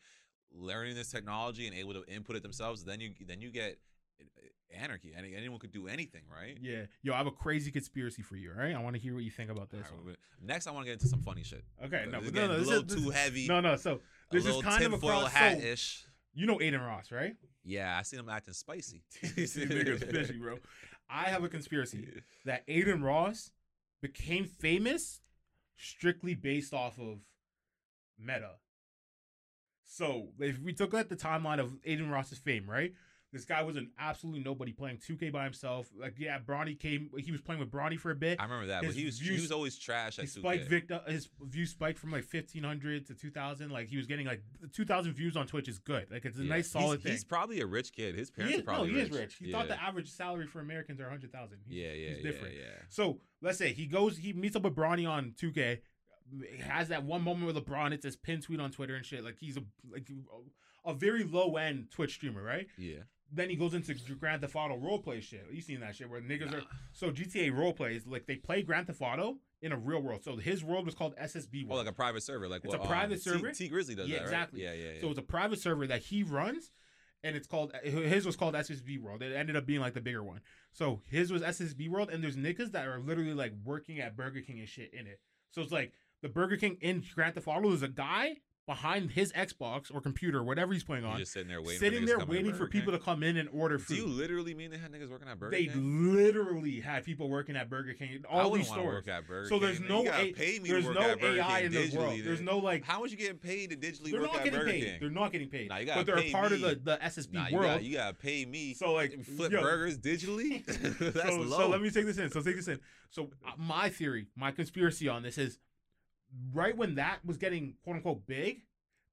learning this technology and able to input it themselves. Then you then you get eh, eh, anarchy. Any, anyone could do anything, right? Yeah, yo, I have a crazy conspiracy for you. All right, I want to hear what you think about this. Right, one. Next, I want to get into some funny shit. Okay, This no, is but getting no, no, a this little is, too is- heavy. No, no. So this is kind of a cross. hat So, ish. you know Adin Ross, right? Yeah, I seen him acting spicy. This nigga's fishy, bro. I have a conspiracy that Adin Ross became famous strictly based off of Meta. So if we took at the timeline of Adin Ross's fame, right? This guy was an absolutely nobody playing 2K by himself. Like, yeah, Bronny came. He was playing with Bronny for a bit. I remember that, His but he was he was always trash at He 2K. spiked Victor. His view spiked from like 1500 to 2000. Like he was getting like 2000 views on Twitch is good. Like it's a Yeah. nice solid he's, thing. He's probably a rich kid. His he parents is, are probably no, he rich. is rich. He yeah. thought the average salary for Americans are 100,000. He's- yeah, yeah, he's different. yeah, yeah. So let's say he goes, he meets up with Bronny on 2K, has that one moment with LeBron. It's his pin tweet on Twitter and shit. Like he's a like a very low end Twitch streamer, right? Yeah. Then he goes into Grand Theft Auto roleplay shit. You seen that shit where niggas Nah. are so GTA roleplay is like they play Grand Theft Auto in a real world. So his world was called SSB Oh, World. like a private server, like It's what, a private um, T- server? T, Grizzly does Yeah, that, right? exactly. Yeah, yeah, yeah. So it's a private server that he runs, and it's called his was called SSB World. It ended up being like the bigger one. So his was SSB World, and there's niggas that are literally like working at Burger King and shit in it. So it's like the Burger King in Grand Theft Auto is a guy behind his Xbox or computer, whatever he's playing You're on, just sitting there waiting. sitting for there to come to waiting for people King? to come in and order food. Do you literally mean they had niggas working at Burger They King? They literally had people working at Burger King. All these stores. Work at Burger So there's King. no you A- pay me There's no AI in this world. digitally, There's no like. How much you getting paid to digitally They're work not at getting Burger paid. King? They're not getting paid. Nah, you gotta but they're pay part of the, the SSB Nah, you world. gotta, you gotta pay me. So like flip yo, burgers digitally. That's so, low. so let me take this in. So take this in. So uh, my theory, my conspiracy on this is, right when that was getting quote unquote big,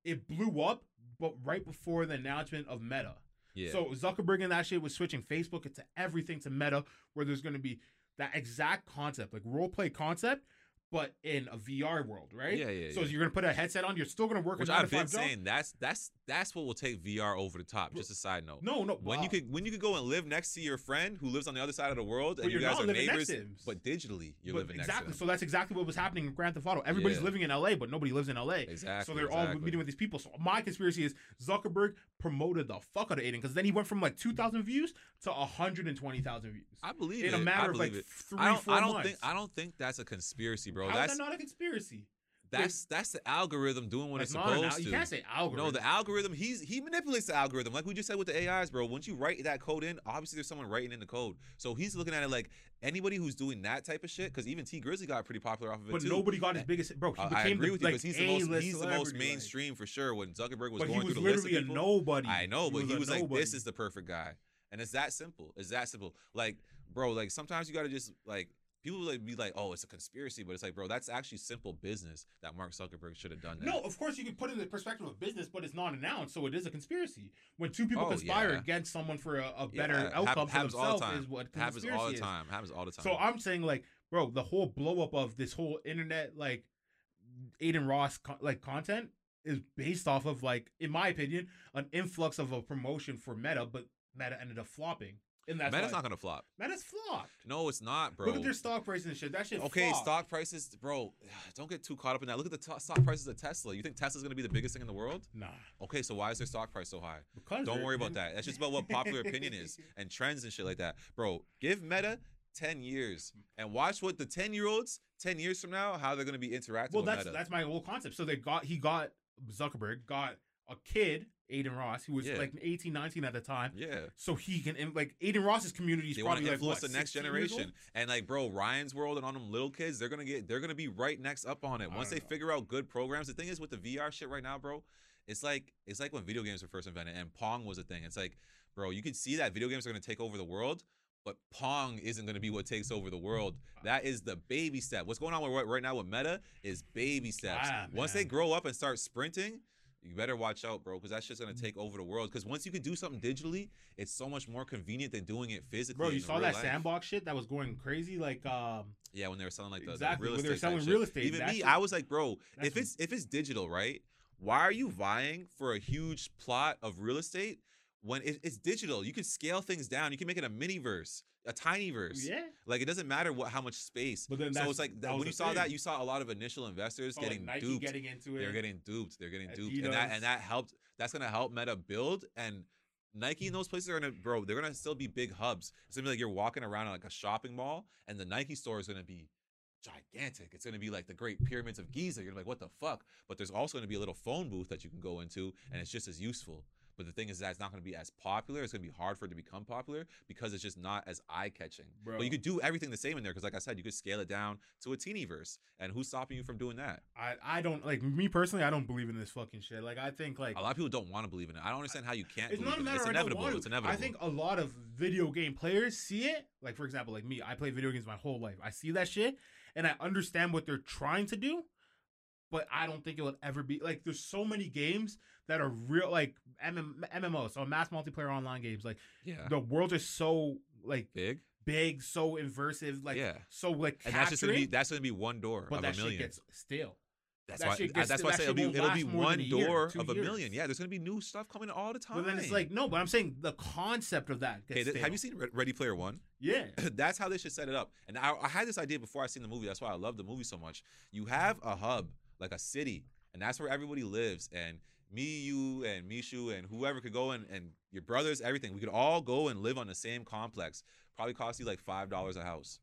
it blew up, but right before the announcement of Meta. yeah. So Zuckerberg and that shit was switching Facebook into everything to Meta, where there's going to be that exact concept, like role play concept, but in a VR world, right? Yeah, yeah, So yeah. you're going to put a headset on, you're still going to work Which I've been five job. saying that's that's that's what will take VR over the top. Just a side note. No, no. When wow. you could when you could go and live next to your friend who lives on the other side of the world But and you you're guys not are living neighbors, next to him. but digitally you're But living exactly. next to So that's exactly what was happening in Grand Theft Auto. Everybody's Yeah. living in LA, but nobody lives in LA. Exactly. So they're all meeting with these people. So my conspiracy is Zuckerberg promoted the fuck out of Adin because then he went from like 2,000 views to 120,000 views I believe it. in it. a matter of like it. three, I don't. four I don't months. think. I don't think that's a conspiracy, bro. How that's is that not a conspiracy? that's that's the algorithm doing what That's it's not an supposed to. You can't say algorithm. No, the algorithm. He's he manipulates the algorithm, like we just said with the AIs, bro. Once you write that code in, obviously there's someone writing in the code. So he's looking at it like anybody who's doing that type of shit. Because even T Grizzly got pretty popular off of it but too. nobody got his biggest bro. He Uh, became I agree the, with you like, because he's the most he's the most celebrity, like. mainstream for sure. When Zuckerberg was But going he was through the list of people, nobody. I know, but he a was like, nobody. "This is the perfect guy," and it's that simple. It's that simple. Like, bro, like sometimes you gotta just like people like be like, "Oh, it's a conspiracy," but it's like, bro, that's actually simple business that Mark Zuckerberg should have done. That. No, of course you can put it in the perspective of business, but it's not announced, so it is a conspiracy. When two people Oh, conspire yeah. against someone for a, a better hap- outcome for happens all the themselves time. is what happens all the is. time. Happens all the time. So I'm saying like, bro, the whole blow up of this whole internet like Adin Ross like content is based off of like, in my opinion, an influx of a promotion for Meta, but Meta ended up flopping, and that's Meta's why- not gonna flop. Meta's flopped. No, it's not, bro. Look at their stock prices and shit. That shit. Okay, flopped. stock prices, bro. Don't get too caught up in that. Look at the to- stock prices of Tesla. You think Tesla's gonna be the biggest thing in the world? Nah, Okay, so why is their stock price so high? because Don't worry about that. That's just about what popular opinion is and trends and shit like that. Bro, give Meta 10 years and watch what the 10 year olds 10 years from now, how they're going to be interacting Well, with that's Meta. that's my whole concept. So they got he got Zuckerberg got a kid, Adin Ross, who was Yeah. like 18, 19 at the time. yeah. So he can and, like Adin Ross's community is They probably to like influence what, the next generation. And like, bro, Ryan's World and all them little kids, they're gonna get they're gonna be right next up on it. I Once they know. figure out good programs. The thing is with the VR shit right now, bro, it's like it's like when video games were first invented and Pong was a thing. It's like, bro, you can see that video games are gonna take over the world. But Pong isn't going to be what takes over the world. That is the baby step. What's going on with, right now with Meta is baby steps. Ah, Once they grow up and start sprinting, you better watch out, bro, because that's just Mm. going to take over the world. Because once you can do something digitally, it's so much more convenient than doing it physically. Bro, you saw that life. sandbox shit that was going crazy, like um Yeah, when they were selling like the, the real when estate. they were selling real shit. estate, Even that me, I was like, bro, that's if it's if it's digital, right? Why are you vying for a huge plot of real estate when it, it's digital? You can scale things down. You can make it a mini verse, a tiny verse. yeah. Like it doesn't matter what how much space. But then so it's like that when you saw that, you saw a lot of initial investors like, getting Nike duped. getting into it. They're getting duped. They're getting duped, and that and that helped. That's gonna help Meta build and. Nike and those places are gonna, bro. They're gonna still be big hubs. It's gonna be like you're walking around in like a shopping mall, and the Nike store is gonna be gigantic. It's gonna be like the Great Pyramids of Giza. You're like, what the fuck? But there's also gonna be a little phone booth that you can go into, and it's just as useful. But the thing is that it's not gonna be as popular. It's gonna be hard for it to become popular because it's just not as eye catching. But you could do everything the same in there because, like I said, you could scale it down to a teeny verse. And who's stopping you from doing that? I I don't like me personally. I don't believe in this fucking shit. Like I think like A lot of people don't want to believe in it. I don't understand how you can't. it's not a in it. It's of I don't inevitable. It's inevitable. I think a lot of video game players see it. Like for example, like me, I play video games my whole life. I see that shit and I understand what they're trying to do, but I don't think it will ever be like. There's so many games that are real, like MM, MMO, so mass multiplayer online games. Like yeah, the world is so like big. big, so immersive, like Yeah. so like And that's just gonna be that's gonna be one door but of that a shit million. gets stale. that's that why. gets- that's why I say it'll be it'll be one year, door two of a years. million. Yeah, there's gonna be new stuff coming all the time. But then it's like no, but I'm saying the concept of that. Gets okay, th- have you seen Ready Player One? Yeah. that's how they should set it up. And I, I had this idea before I seen the movie. That's why I love the movie so much. You have a hub, like a city, and that's where everybody lives. And me, you, and Mishu, and whoever could go and, and your brothers, everything. We could all go and live on the same complex. Probably cost you like five dollars a house.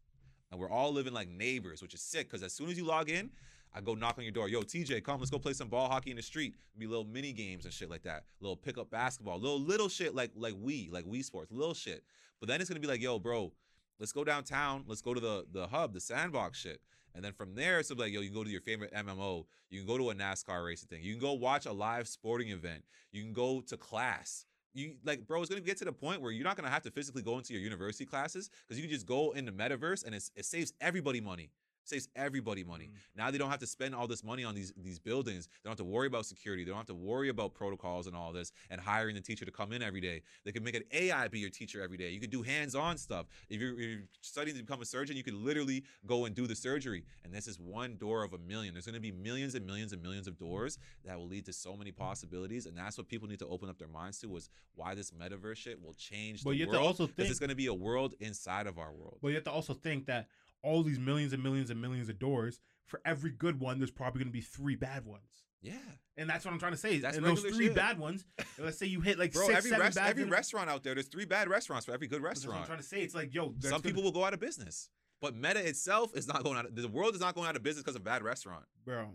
And we're all living like neighbors, which is sick because as soon as you log in, I go knock on your door. Yo, TJ, come. Let's go play some ball hockey in the street. Be little mini games and shit like that. Little pickup basketball. Little little shit like like we like we sports. Little shit. But then it's gonna be like, yo, bro, let's go downtown. Let's go to the the hub, the sandbox shit. And then from there, it's like, yo, you can go to your favorite MMO. You can go to a NASCAR racing thing. You can go watch a live sporting event. You can go to class. You like, bro, it's gonna get to the point where you're not gonna have to physically go into your university classes because you can just go in the metaverse and it saves everybody money saves everybody money. Mm. Now they don't have to spend all this money on these these buildings. They don't have to worry about security. They don't have to worry about protocols and all this and hiring the teacher to come in every day. They can make an AI be your teacher every day. You could do hands-on stuff. If you're, if you're studying to become a surgeon, you could literally go and do the surgery. And this is one door of a million. There's going to be millions and millions and millions of doors that will lead to so many possibilities. And that's what people need to open up their minds to was why this metaverse shit will change But the you world. Because it's going to be a world inside of our world. but you have to also think that all these millions and millions and millions of doors, for every good one, there's probably going to be three bad ones. Yeah. And that's what I'm trying to say. That's and those three shit. bad ones, let's say you hit like Bro, six, every seven rest, bad every restaurant out there, there's three bad restaurants for every good That's what I'm trying to say. It's like, yo, Some gonna- people will go out of business, but Meta itself is not going out. The world is not going out of business because of bad restaurant. bro.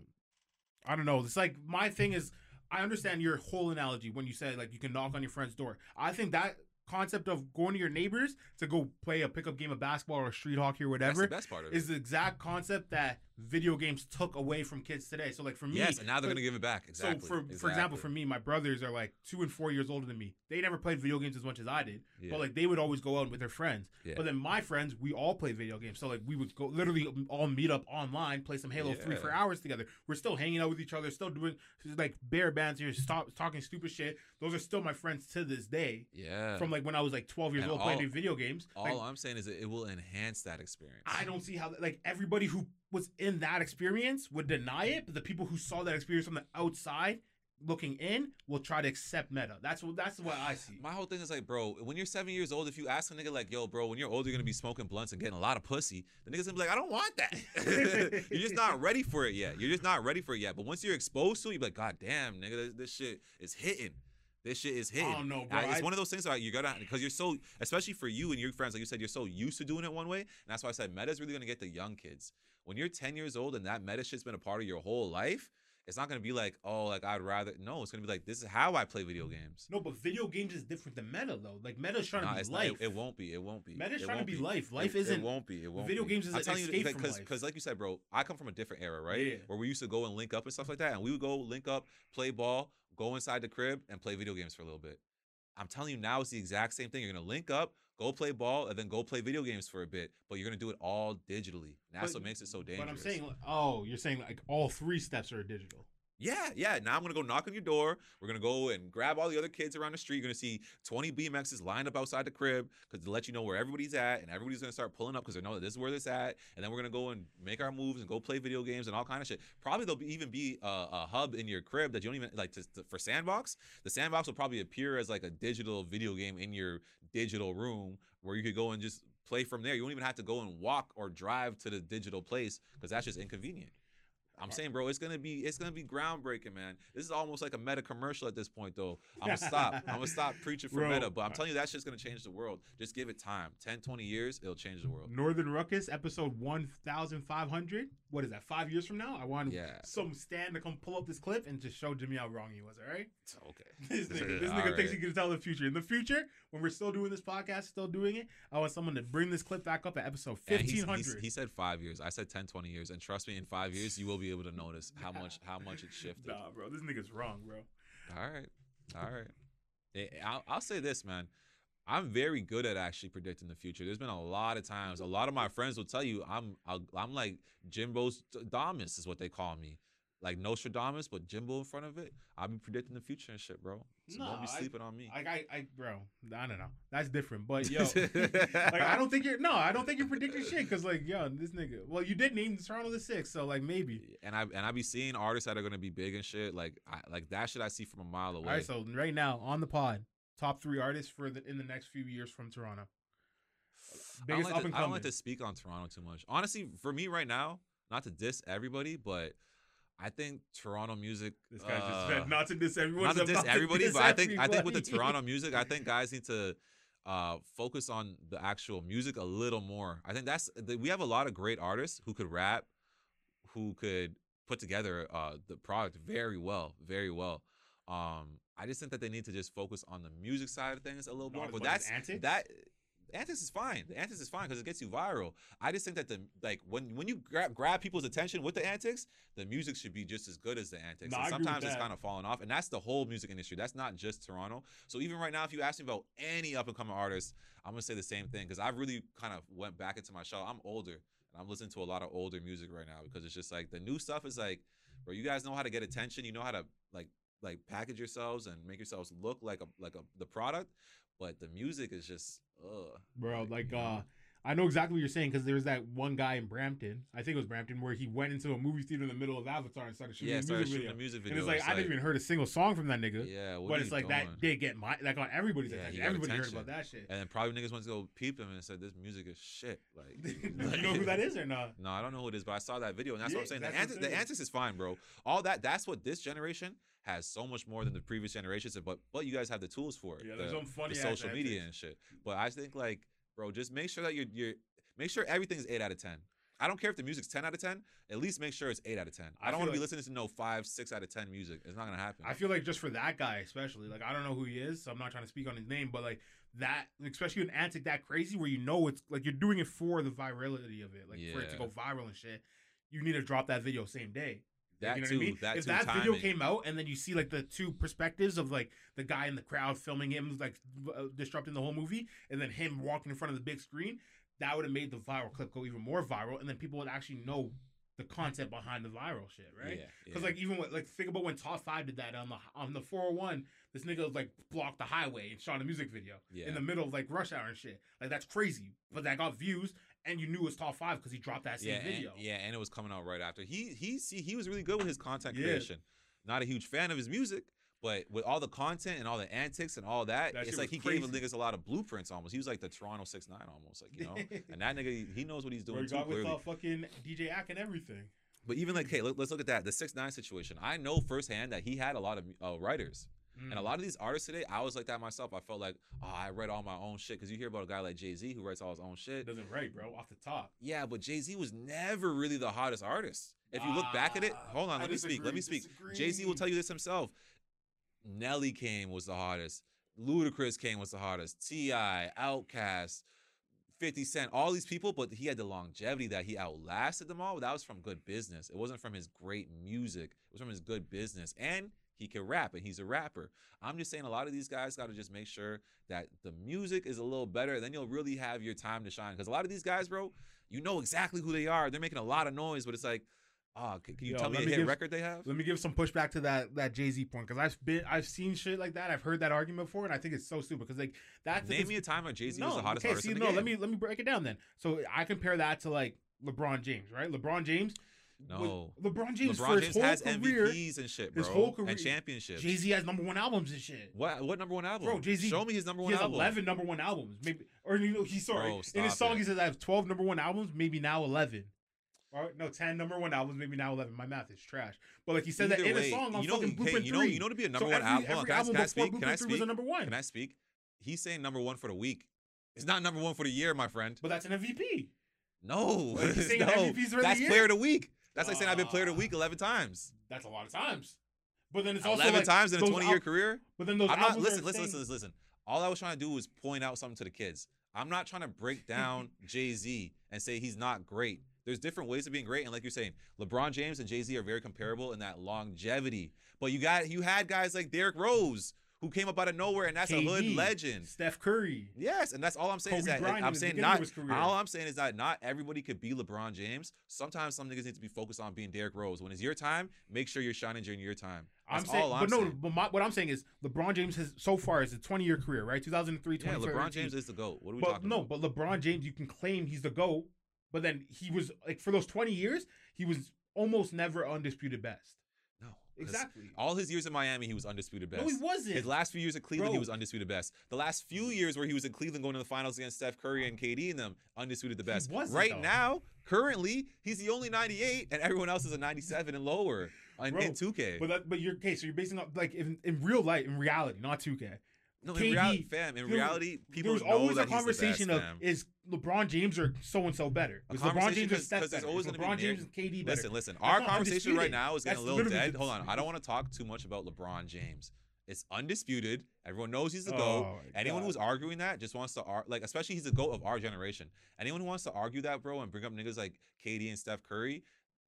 I don't know. It's like my thing is, I understand your whole analogy when you said like you can knock on your friend's door. I think that concept of going to your neighbors to go play a pickup game of basketball or street hockey or whatever. That's the best part of it. is the exact concept that video games took away from kids today. So like for me, yes, and now they're to give it back. Exactly. So for for example, for me, my brothers are like two and four years older than me. They never played video games as much as I did, yeah. but like they would always go out with their friends. Yeah. But then my friends, we all play video games. So like we would go literally all meet up online, play some Halo three for hours together. We're still hanging out with each other, still doing like bear bands here, stop talking stupid shit. Those are still my friends to this day. yeah. From like when I was like twelve years And old playing all- these video games. all Like, I'm saying is it will enhance that experience. I don't see how like everybody who was in that experience would deny it, but the people who saw that experience from the outside looking in will try to accept meta. That's what that's what I see. My whole thing is like, bro, when you're seven years old, if you ask a nigga like, yo, bro, when you're older, you're gonna be smoking blunts and getting a lot of pussy, the nigga's gonna be like, I don't want that. you're just not ready for it yet. You're just not ready for it yet. But once you're exposed to it, you be like, God damn, nigga, this, this shit is hitting. This shit is hitting. I don't know, bro. It's I- one of those things like you gotta because you're so especially for you and your friends, like you said, you're so used to doing it one way. And that's why I said meta's really gonna get the young kids. When you're 10 years old and that meta shit's been a part of your whole life, it's not gonna be like, oh, like I'd rather no, it's gonna be like this is how I play video mm. games. No, but video games is different than meta though. Like meta's trying Nah, to be it's not- life. it, it won't be. It won't be. Meta's It trying to won't be life. Life it, isn't- It won't be. It won't. video be. games is I'm telling escape you because life. because like you said, bro, I come from a different era, right? Yeah. Where we used to go and link up and stuff like that, and we would go link up, play ball, go inside the crib, and play video games for a little bit. I'm telling you now, it's the exact same thing. You're gonna link up, go play ball, and then go play video games for a bit, but you're gonna do it all digitally. And that's But- what makes it so dangerous. But I'm saying, oh, you're saying like all three steps are digital. Yeah, yeah. Now I'm gonna go knock on your door. We're gonna go and grab all the other kids around the street. You're gonna see 20 BMXs lined up outside the crib because to let you know where everybody's at, and everybody's gonna start pulling up because they know that this is where it's at. And then we're gonna go and make our moves and go play video games and all kind of shit. Probably there'll be, even be a, a hub in your crib that you don't even like to, to- for sandbox. The sandbox will probably appear as like a digital video game in your digital room where you could go and just play from there. You don't even have to go and walk or drive to the digital place because that's just inconvenient. I'm saying, bro, it's gonna be it's gonna be groundbreaking, man. This is almost like a meta commercial at this point, though. I'm gonna stop. I'm gonna stop preaching for Bro, meta, but I'm uh, telling you that shit's gonna change the world. Just give it time. 10, 20 years, it'll change the world. Northern Ruckus, episode 1500. What is that, five years from now? I want Yeah. some stand to come pull up this clip and just show Jimmy how wrong he was, all right? Okay. This nigga, this nigga thinks he can tell the future. In the future, when we're still doing this podcast, still doing it, I want someone to bring this clip back up at episode 1500. he's- he said five years. I said 10, 20 years. And trust me, in five years, you will be able to notice how much how much it shifted. Nah, bro, this nigga's wrong, bro. All right, all right. I'll, I'll say this, man. I'm very good at actually predicting the future. There's been a lot of times. A mm-hmm. lot of my friends will tell you I'm I'm like Jimbo's Damus is what they call me, like Nostradamus, but Jimbo in front of it. I've been predicting the future and shit, bro. So don't Nah, be I- sleeping on me. Like I, I, bro, I don't know. That's different. But yo, like I don't think you're no, I don't think you're predicting shit because like yo, this nigga. Well, you did name Toronto the six, so like maybe. and I and I be seeing artists that are gonna be big and shit. Like I, like that shit I see from a mile away. All right, so right now on the pod, top three artists for the in the next few years from Toronto. I don't, Biggest like to, I don't like to speak on Toronto too much. Honestly, for me right now, not to diss everybody, but I think Toronto music. This guy just uh, said not to diss everyone. not to diss everybody, but I think I think with the. Toronto music, I think guys need to uh, focus on the actual music a little more. I think that's the, we have a lot of great artists who could rap, who could put together uh the product very well, very well. Um, I just think that they need to just focus on the music side of things a little Not more. But that's antics? that. Antics is fine. The antics is fine because it gets you viral. I just think that the like when when you grab grab people's attention with the antics, the music should be just as good as the antics. No, and I agree with sometimes it's kind of falling off, and that's the whole music industry. That's not just Toronto. So even right now, if you ask me about any up and coming artist, I'm gonna say the same thing because I really kind of went back into my shell. I'm older and I'm listening to a lot of older music right now because it's just like the new stuff is like, bro, you guys know how to get attention. You know how to like like package yourselves and make yourselves look like a like a the product, but the music is just ugh. bro. Like, uh. know? I know exactly what you're saying because there's that one guy in Brampton. I think it was Brampton where he went into a movie theater in the middle of Avatar and started shooting yeah, a started music shooting video. a music video. And it's like I didn't even heard a single song from that nigga. Yeah, what but it's like doing? that did get my like on everybody's Yeah, attention. got Everybody heard about that shit. And then probably niggas went to go peep him and said, "This music is shit." Like, do you know who that is or not? No, I don't know who it is, but I saw that video, and that's what I'm saying. The, antics, the antics is fine, bro. All that, that's what this generation has so much more than the previous generations. But but you guys have the tools for it. Yeah, the, there's some the funny social media and shit. But I think like, bro, just make sure that you're you're make sure everything's eight out of ten. I don't care if the music's ten out of ten. At least make sure it's eight out of ten. I, I don't want to be listening to no five, six out of ten music. It's not gonna happen. I feel like just for that guy especially, like I don't know who he is, so I'm not trying to speak on his name, but like that, especially an antic that crazy where you know it's like you're doing it for the virality of it, like for it to go viral and shit. You need to drop that video same day. That you know too. I mean? That if too. that timing. video came out and then you see like the two perspectives of like the guy in the crowd filming him like uh, disrupting the whole movie, and then him walking in front of the big screen, that would have made the viral clip go even more viral, and then people would actually know the content behind the viral shit, right? Yeah, Because yeah. like even with, like think about when Top Five did that on the on the 401, this nigga like blocked the highway and shot a music video Yeah. in the middle of like rush hour and shit. Like that's crazy, but that got views, and you knew it was Top Five because he dropped that same yeah, video. And, yeah, and it was coming out right after. He he see he was really good with his content Yeah. creation. Not a huge fan of his music, but with all the content and all the antics and all that, That it's like he gave crazy. niggas a lot of blueprints almost. He was like the Toronto six nine almost, like you know. and that nigga he knows what he's doing he too got with uh, fucking DJ Ack and everything. But even like, hey, look, let's look at that the six nine situation. I know firsthand that he had a lot of uh, writers. Mm. And a lot of these artists today, I was like that myself. I felt like, oh, I read all my own shit. Because you hear about a guy like Jay Z who writes all his own shit. doesn't write, bro, off the top. Yeah, but Jay Z was never really the hottest artist. If you look back at it, Ah, hold on, I let me speak. Let me speak. Jay Z will tell you this himself. Nelly Kane was the hottest. Ludacris Kane was the hottest. T.I., Outkast, 50 Cent, all these people, but he had the longevity that he outlasted them all. That was from good business. It wasn't from his great music. It was from his good business. And he can rap and he's a rapper. I'm just saying a lot of these guys got to just make sure that the music is a little better. Then you'll really have your time to shine. Because a lot of these guys, bro, you know exactly who they are. They're making a lot of noise, but it's like, oh, can, you Yo, tell me let a me hit give- record they have? Let me give some pushback to that that Jay Z point because I've been I've seen shit like that. I've heard that argument before, and I think it's so stupid because like that's Name me a time when Jay Z was the hottest okay, artist see, no, let me let me break it down then. So I compare that to like LeBron James, right? LeBron James. No. LeBron James LeBron James has career. MVPs and shit, bro, his whole career- and championships. Jay Z has number one albums and shit. What what number one album? Bro, Jay-Z- Show me his number one. Album. He has album. eleven number one albums, maybe, or you know, he's sorry. Bro, In his song, it. he says I have twelve number one albums, maybe now eleven. All right, no, ten number one albums, maybe now eleven. My math is trash, but like he said that in way, a song on you know, fucking Blueprint you know, Three. you know to be a So number one every, album. Every can I, album can I speak? Can I Blueprint Three was a number one. Can I speak? He's saying number one for the week. It's not number one for the year, my friend. But that's an MVP. No, Like, he's saying no. MVPs for the That's player of the week. That's like saying I've been player of the Ah. week eleven times. That's a lot of times. But then it's also Eleven like times in a twenty-year al- career. But then those I'm not listen, listen, listen, listen, listen. All I was trying to do was point out something to the kids. I'm not trying to break down Jay Z and say he's not great. There's different ways of being great, and like you're saying, LeBron James and Jay Z are very comparable in that longevity. But you got you had guys like Derrick Rose who came up out of nowhere, and that's a hood legend. Steph Curry. Yes, and that's all I'm saying is that Bryant I'm saying not. All I'm saying is that not everybody could be LeBron James. Sometimes some niggas need to be focused on being Derrick Rose. When it's your time, make sure you're shining during your time. I'm saying, I'm but no, saying. but my, what I'm saying is LeBron James has so far is a 20 year career, right? 2003, Yeah, LeBron James is the goat. What are we but talking no, about? but LeBron James, you can claim he's the GOAT, but then he was like for those 20 years, he was almost never undisputed best. Exactly. All his years in Miami, he was undisputed best. No, he wasn't. His last few years at Cleveland, he was undisputed best. The last few years where he was in Cleveland going to the finals against Steph Curry and KD and them, undisputed the He best. wasn't, right though. now, currently, he's the only 98, and everyone else is a 97 and lower in, Bro, in 2K. But that, but you're okay. So you're basing up like in, in real life, in reality, not 2K. No, in KD, reality, fam. In there- reality, people There's know always that a conversation best, of is LeBron James or so and so better? Is LeBron James or Steph better? always Is LeBron James and KD better? Listen, listen. That's Our conversation right now is getting That's a little dead. Hold on. I don't want to talk too much about LeBron James. It's undisputed. Everyone knows he's the Oh, GOAT. Anyone God. who's arguing that just wants to ar- like, especially he's the GOAT of our generation. Anyone who wants to argue that, bro, and bring up niggas like KD and Steph Curry,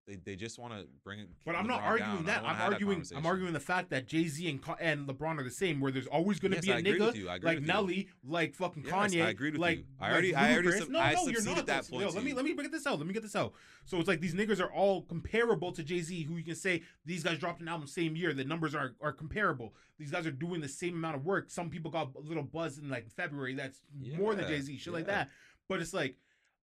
they, they just want to bring. But I'm not arguing down. That. I'm that arguing. I'm arguing the fact that Jay Z and, and LeBron are the same. Where there's always going to Yes, be a agree nigga agree like. Nelly, like fucking Yes, Kanye. I agreed with like, you. I like already- I already sub- no, I no, you're not. that point to let me let me get this out. Let me get this out. So it's like these niggas are all comparable to Jay Z, who you can say these guys dropped an album same year. The numbers are are comparable. These guys are doing the same amount of work. Some people got a little buzz in like February. That's more than Jay Z. Shit like that. But it's like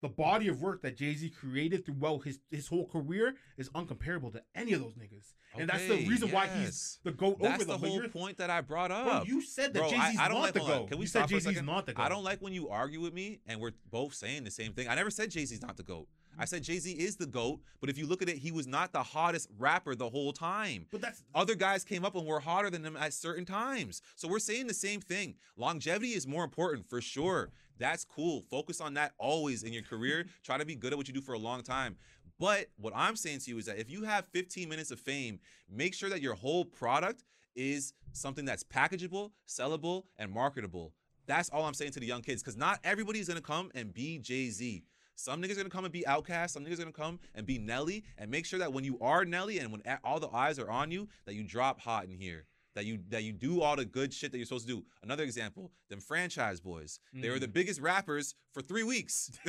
the body of work that Jay Z created throughout his his whole career is uncomparable to any of those niggas, and that's the Okay, reason why he's the goat That's over the them. But whole point that I brought Bro, up. you said that Jay Z's don't like- the goat. Can we you said Jay Z's not the goat. I don't like when you argue with me and we're both saying the same thing. I never said Jay Z's not the GOAT. I said Jay Z is the GOAT, but if you look at it, he was not the hottest rapper the whole time. But that's Other guys came up and were hotter than him at certain times. So we're saying the same thing. Longevity is more important for sure. That's cool. Focus on that always in your career. Try to be good at what you do for a long time. But what I'm saying to you is that if you have 15 minutes of fame, make sure that your whole product is something that's packageable, sellable, and marketable. That's all I'm saying to the young kids because not everybody's gonna come and be Jay Z. Some niggas gonna come and be Outkast. Some niggas gonna come and be Nelly. And make sure that when you are Nelly and when all the eyes are on you, that you drop hot in here. That you that you do all the good shit that you're supposed to do. Another example, them Franchize Boyz. They were the mm. biggest rappers for three weeks,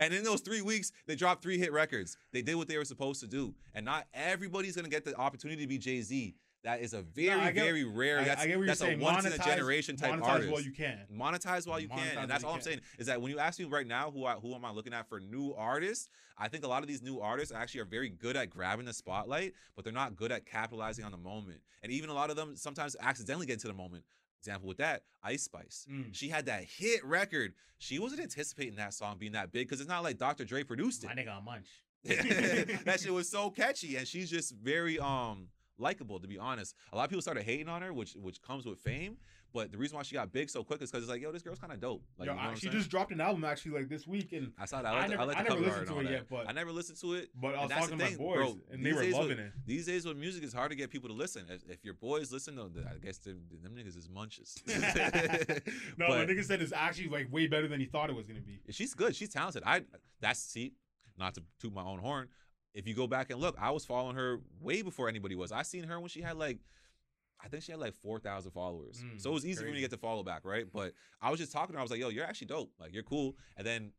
and in those three weeks, they dropped three hit records. They did what they were supposed to do, and not everybody's gonna get the opportunity to be Jay Z. That is a very I get- very rare. I, that's I get what you're that's saying. a once-in-a-generation type monetize artist Monetize while you can. monetize while you Monetize can, and that's all I'm can. saying. Is that when you ask me right now who I who am I looking at for new artists? I think a lot of these new artists actually are very good at grabbing the spotlight, but they're not good at capitalizing on the moment. And even a lot of them sometimes accidentally get into the moment. Example with that, Ice Spice. Mm. She had that hit record. She wasn't anticipating that song being that big because it's not like Dr. Dre produced it. My nigga on munch. that shit was so catchy, and she's just very um likable. To be honest, a lot of people started hating on her, which which comes with fame. But the reason why she got big so quick is because it's like, yo, this girl's kind of dope. Like, Yo, you know I- she just dropped an album actually like this week, and I saw that. I I the, never- I I never listened to it yet, but- I never listened to it. but I was talking to my boys, bro, and they were loving with- it. These days with music, it's hard to get people to listen. If, if your boys listen, though, I guess them, them niggas is munches. No, But- my nigga said it's actually like way better than he thought it was gonna be. She's good. She's talented. I that's see, not to toot my own horn. If you go back and look, I was following her way before anybody was. I seen her when she had like, I think she had like four thousand followers. Mm, so it was easy for me to get to follow back, right? But I was just talking to her. I was like, "Yo, you're actually dope. Like, you're cool." And then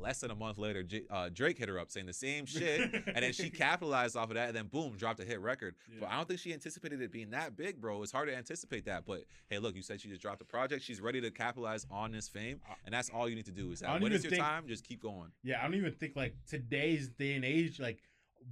less than a month later, J- uh, Drake hit her up saying the same shit, and then she capitalized off of that, and then boom, dropped a hit record. But I don't think she anticipated it being that big, bro. It's hard to anticipate that. But hey, look, you said she just dropped a project. She's ready to capitalize on this fame, and that's all you need to do. Is that when it's your think- time, just keep going. Yeah, I don't even think like today's day and age, like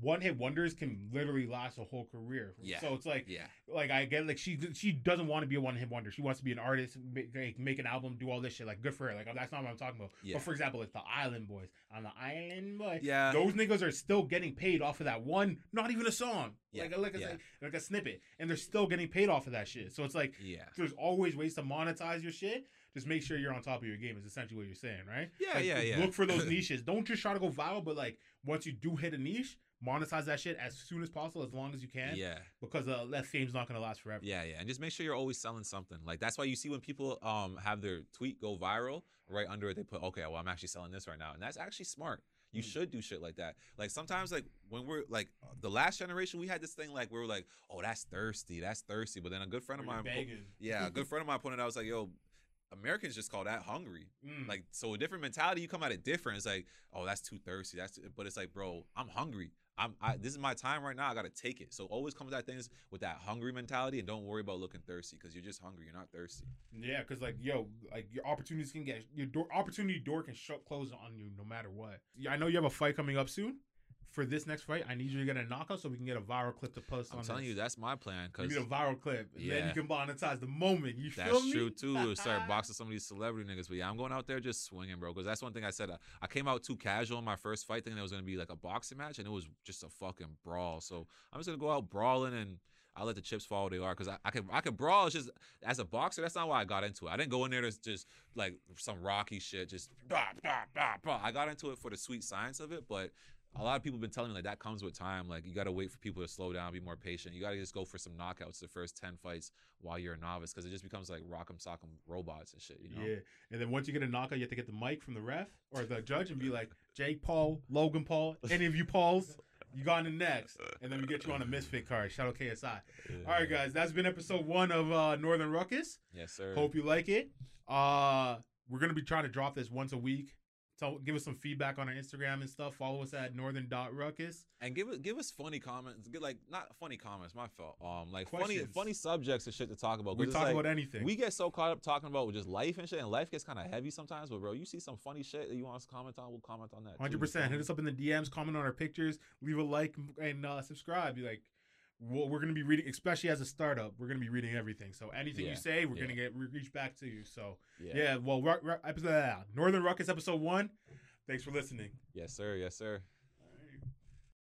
one hit wonders can literally last a whole career. Yeah. So it's like, Yeah. like I get like she she doesn't want to be a one hit wonder. She wants to be an artist, make, like, make an album, do all this shit. Like good for her. Like that's not what I'm talking about. Yeah. But for example, like the Island Boys on the Island Boy. Yeah. Those niggas are still getting paid off of that one, not even a song, Yeah, like like a, yeah. like a snippet, and they're still getting paid off of that shit. So it's like Yeah. there's always ways to monetize your shit. Just make sure you're on top of your game. Is essentially what you're saying, right? Yeah, Like, yeah, yeah. Look for those niches. Don't just try to go viral, but like once you do hit a niche, monetize that shit as soon as possible, as long as you can, Yeah. because uh, that fame's not gonna last forever. Yeah, yeah. And just make sure you're always selling something. Like that's why you see when people um have their tweet go viral, right under it they put, okay, well I'm actually selling this right now. And that's actually smart. You Mm. should do shit like that. Like sometimes like when we're like the last generation, we had this thing like we were like, oh, that's thirsty, that's thirsty. But then a good friend of mine po- Yeah, a good friend of mine pointed out, I was like, yo, Americans just call that hungry. Mm. Like, so a different mentality, you come at it different. It's like, oh, that's too thirsty. That's, too, but it's like, bro, I'm hungry. I'm, I, this is my time right now. I gotta take it. So always come at things with that hungry mentality, and don't worry about looking thirsty because you're just hungry. You're not thirsty. Yeah, because like yo, like your opportunities can get your door opportunity door can shut close on you no matter what. Yeah, I know you have a fight coming up soon. For this next fight, I need you to get a knockout so we can get a viral clip to post I'm on. telling this. you, that's my plan. You need a viral clip, and then you can monetize the moment. You feel That's me? true too. Start boxing some of these celebrity niggas. But yeah, I'm going out there just swinging, bro. Because that's one thing I said. I, I came out too casual in my first fight, thinking it was gonna be like a boxing match, and it was just a fucking brawl. So I'm just gonna go out brawling, and I let the chips fall where they are because I, I can I can brawl. It's just as a boxer, that's not why I got into it. I didn't go in there to just like some rocky shit. Just bah, bah, bah, bah. I got into it for the sweet science of it, but a lot of people have been telling me like that comes with time. Like you got to wait for people to slow down, be more patient. You got to just go for some knockouts the first ten fights while you're a novice because it just becomes like rock'em sock'em robots and shit. You know? Yeah, and then once you get a knockout, you have to get the mic from the ref or the judge and be like, Jake Paul, Logan Paul, any of you Pauls, you got in the next, and then we get you on a misfit card. Shout out KSI. All right, guys, that's been episode one of uh, Northern Ruckus. Yes, sir. Hope you like it. Uh, we're gonna be trying to drop this once a week. So give us some feedback on our Instagram and stuff. Follow us at northern dot ruckus. and give us give us funny comments. Get like not funny comments. My fault. Um, like funny Questions. funny subjects and shit to talk about. We talk like, about anything. We get so caught up talking about just life and shit, and life gets kind of heavy sometimes. But bro, you see some funny shit that you want us to comment on, we'll comment on that. Hundred percent. Hit us up in the DMs, comment on our pictures, leave a like, and uh, subscribe. Be like, well, we're gonna be reading, especially as a startup. We're gonna be reading everything. So anything Yeah, you say, we're yeah. gonna get re- reach back to you. So Yeah. yeah, well, ru- ru- episode Northern Ruckus episode one. Thanks for listening. Yes, sir. Yes, sir.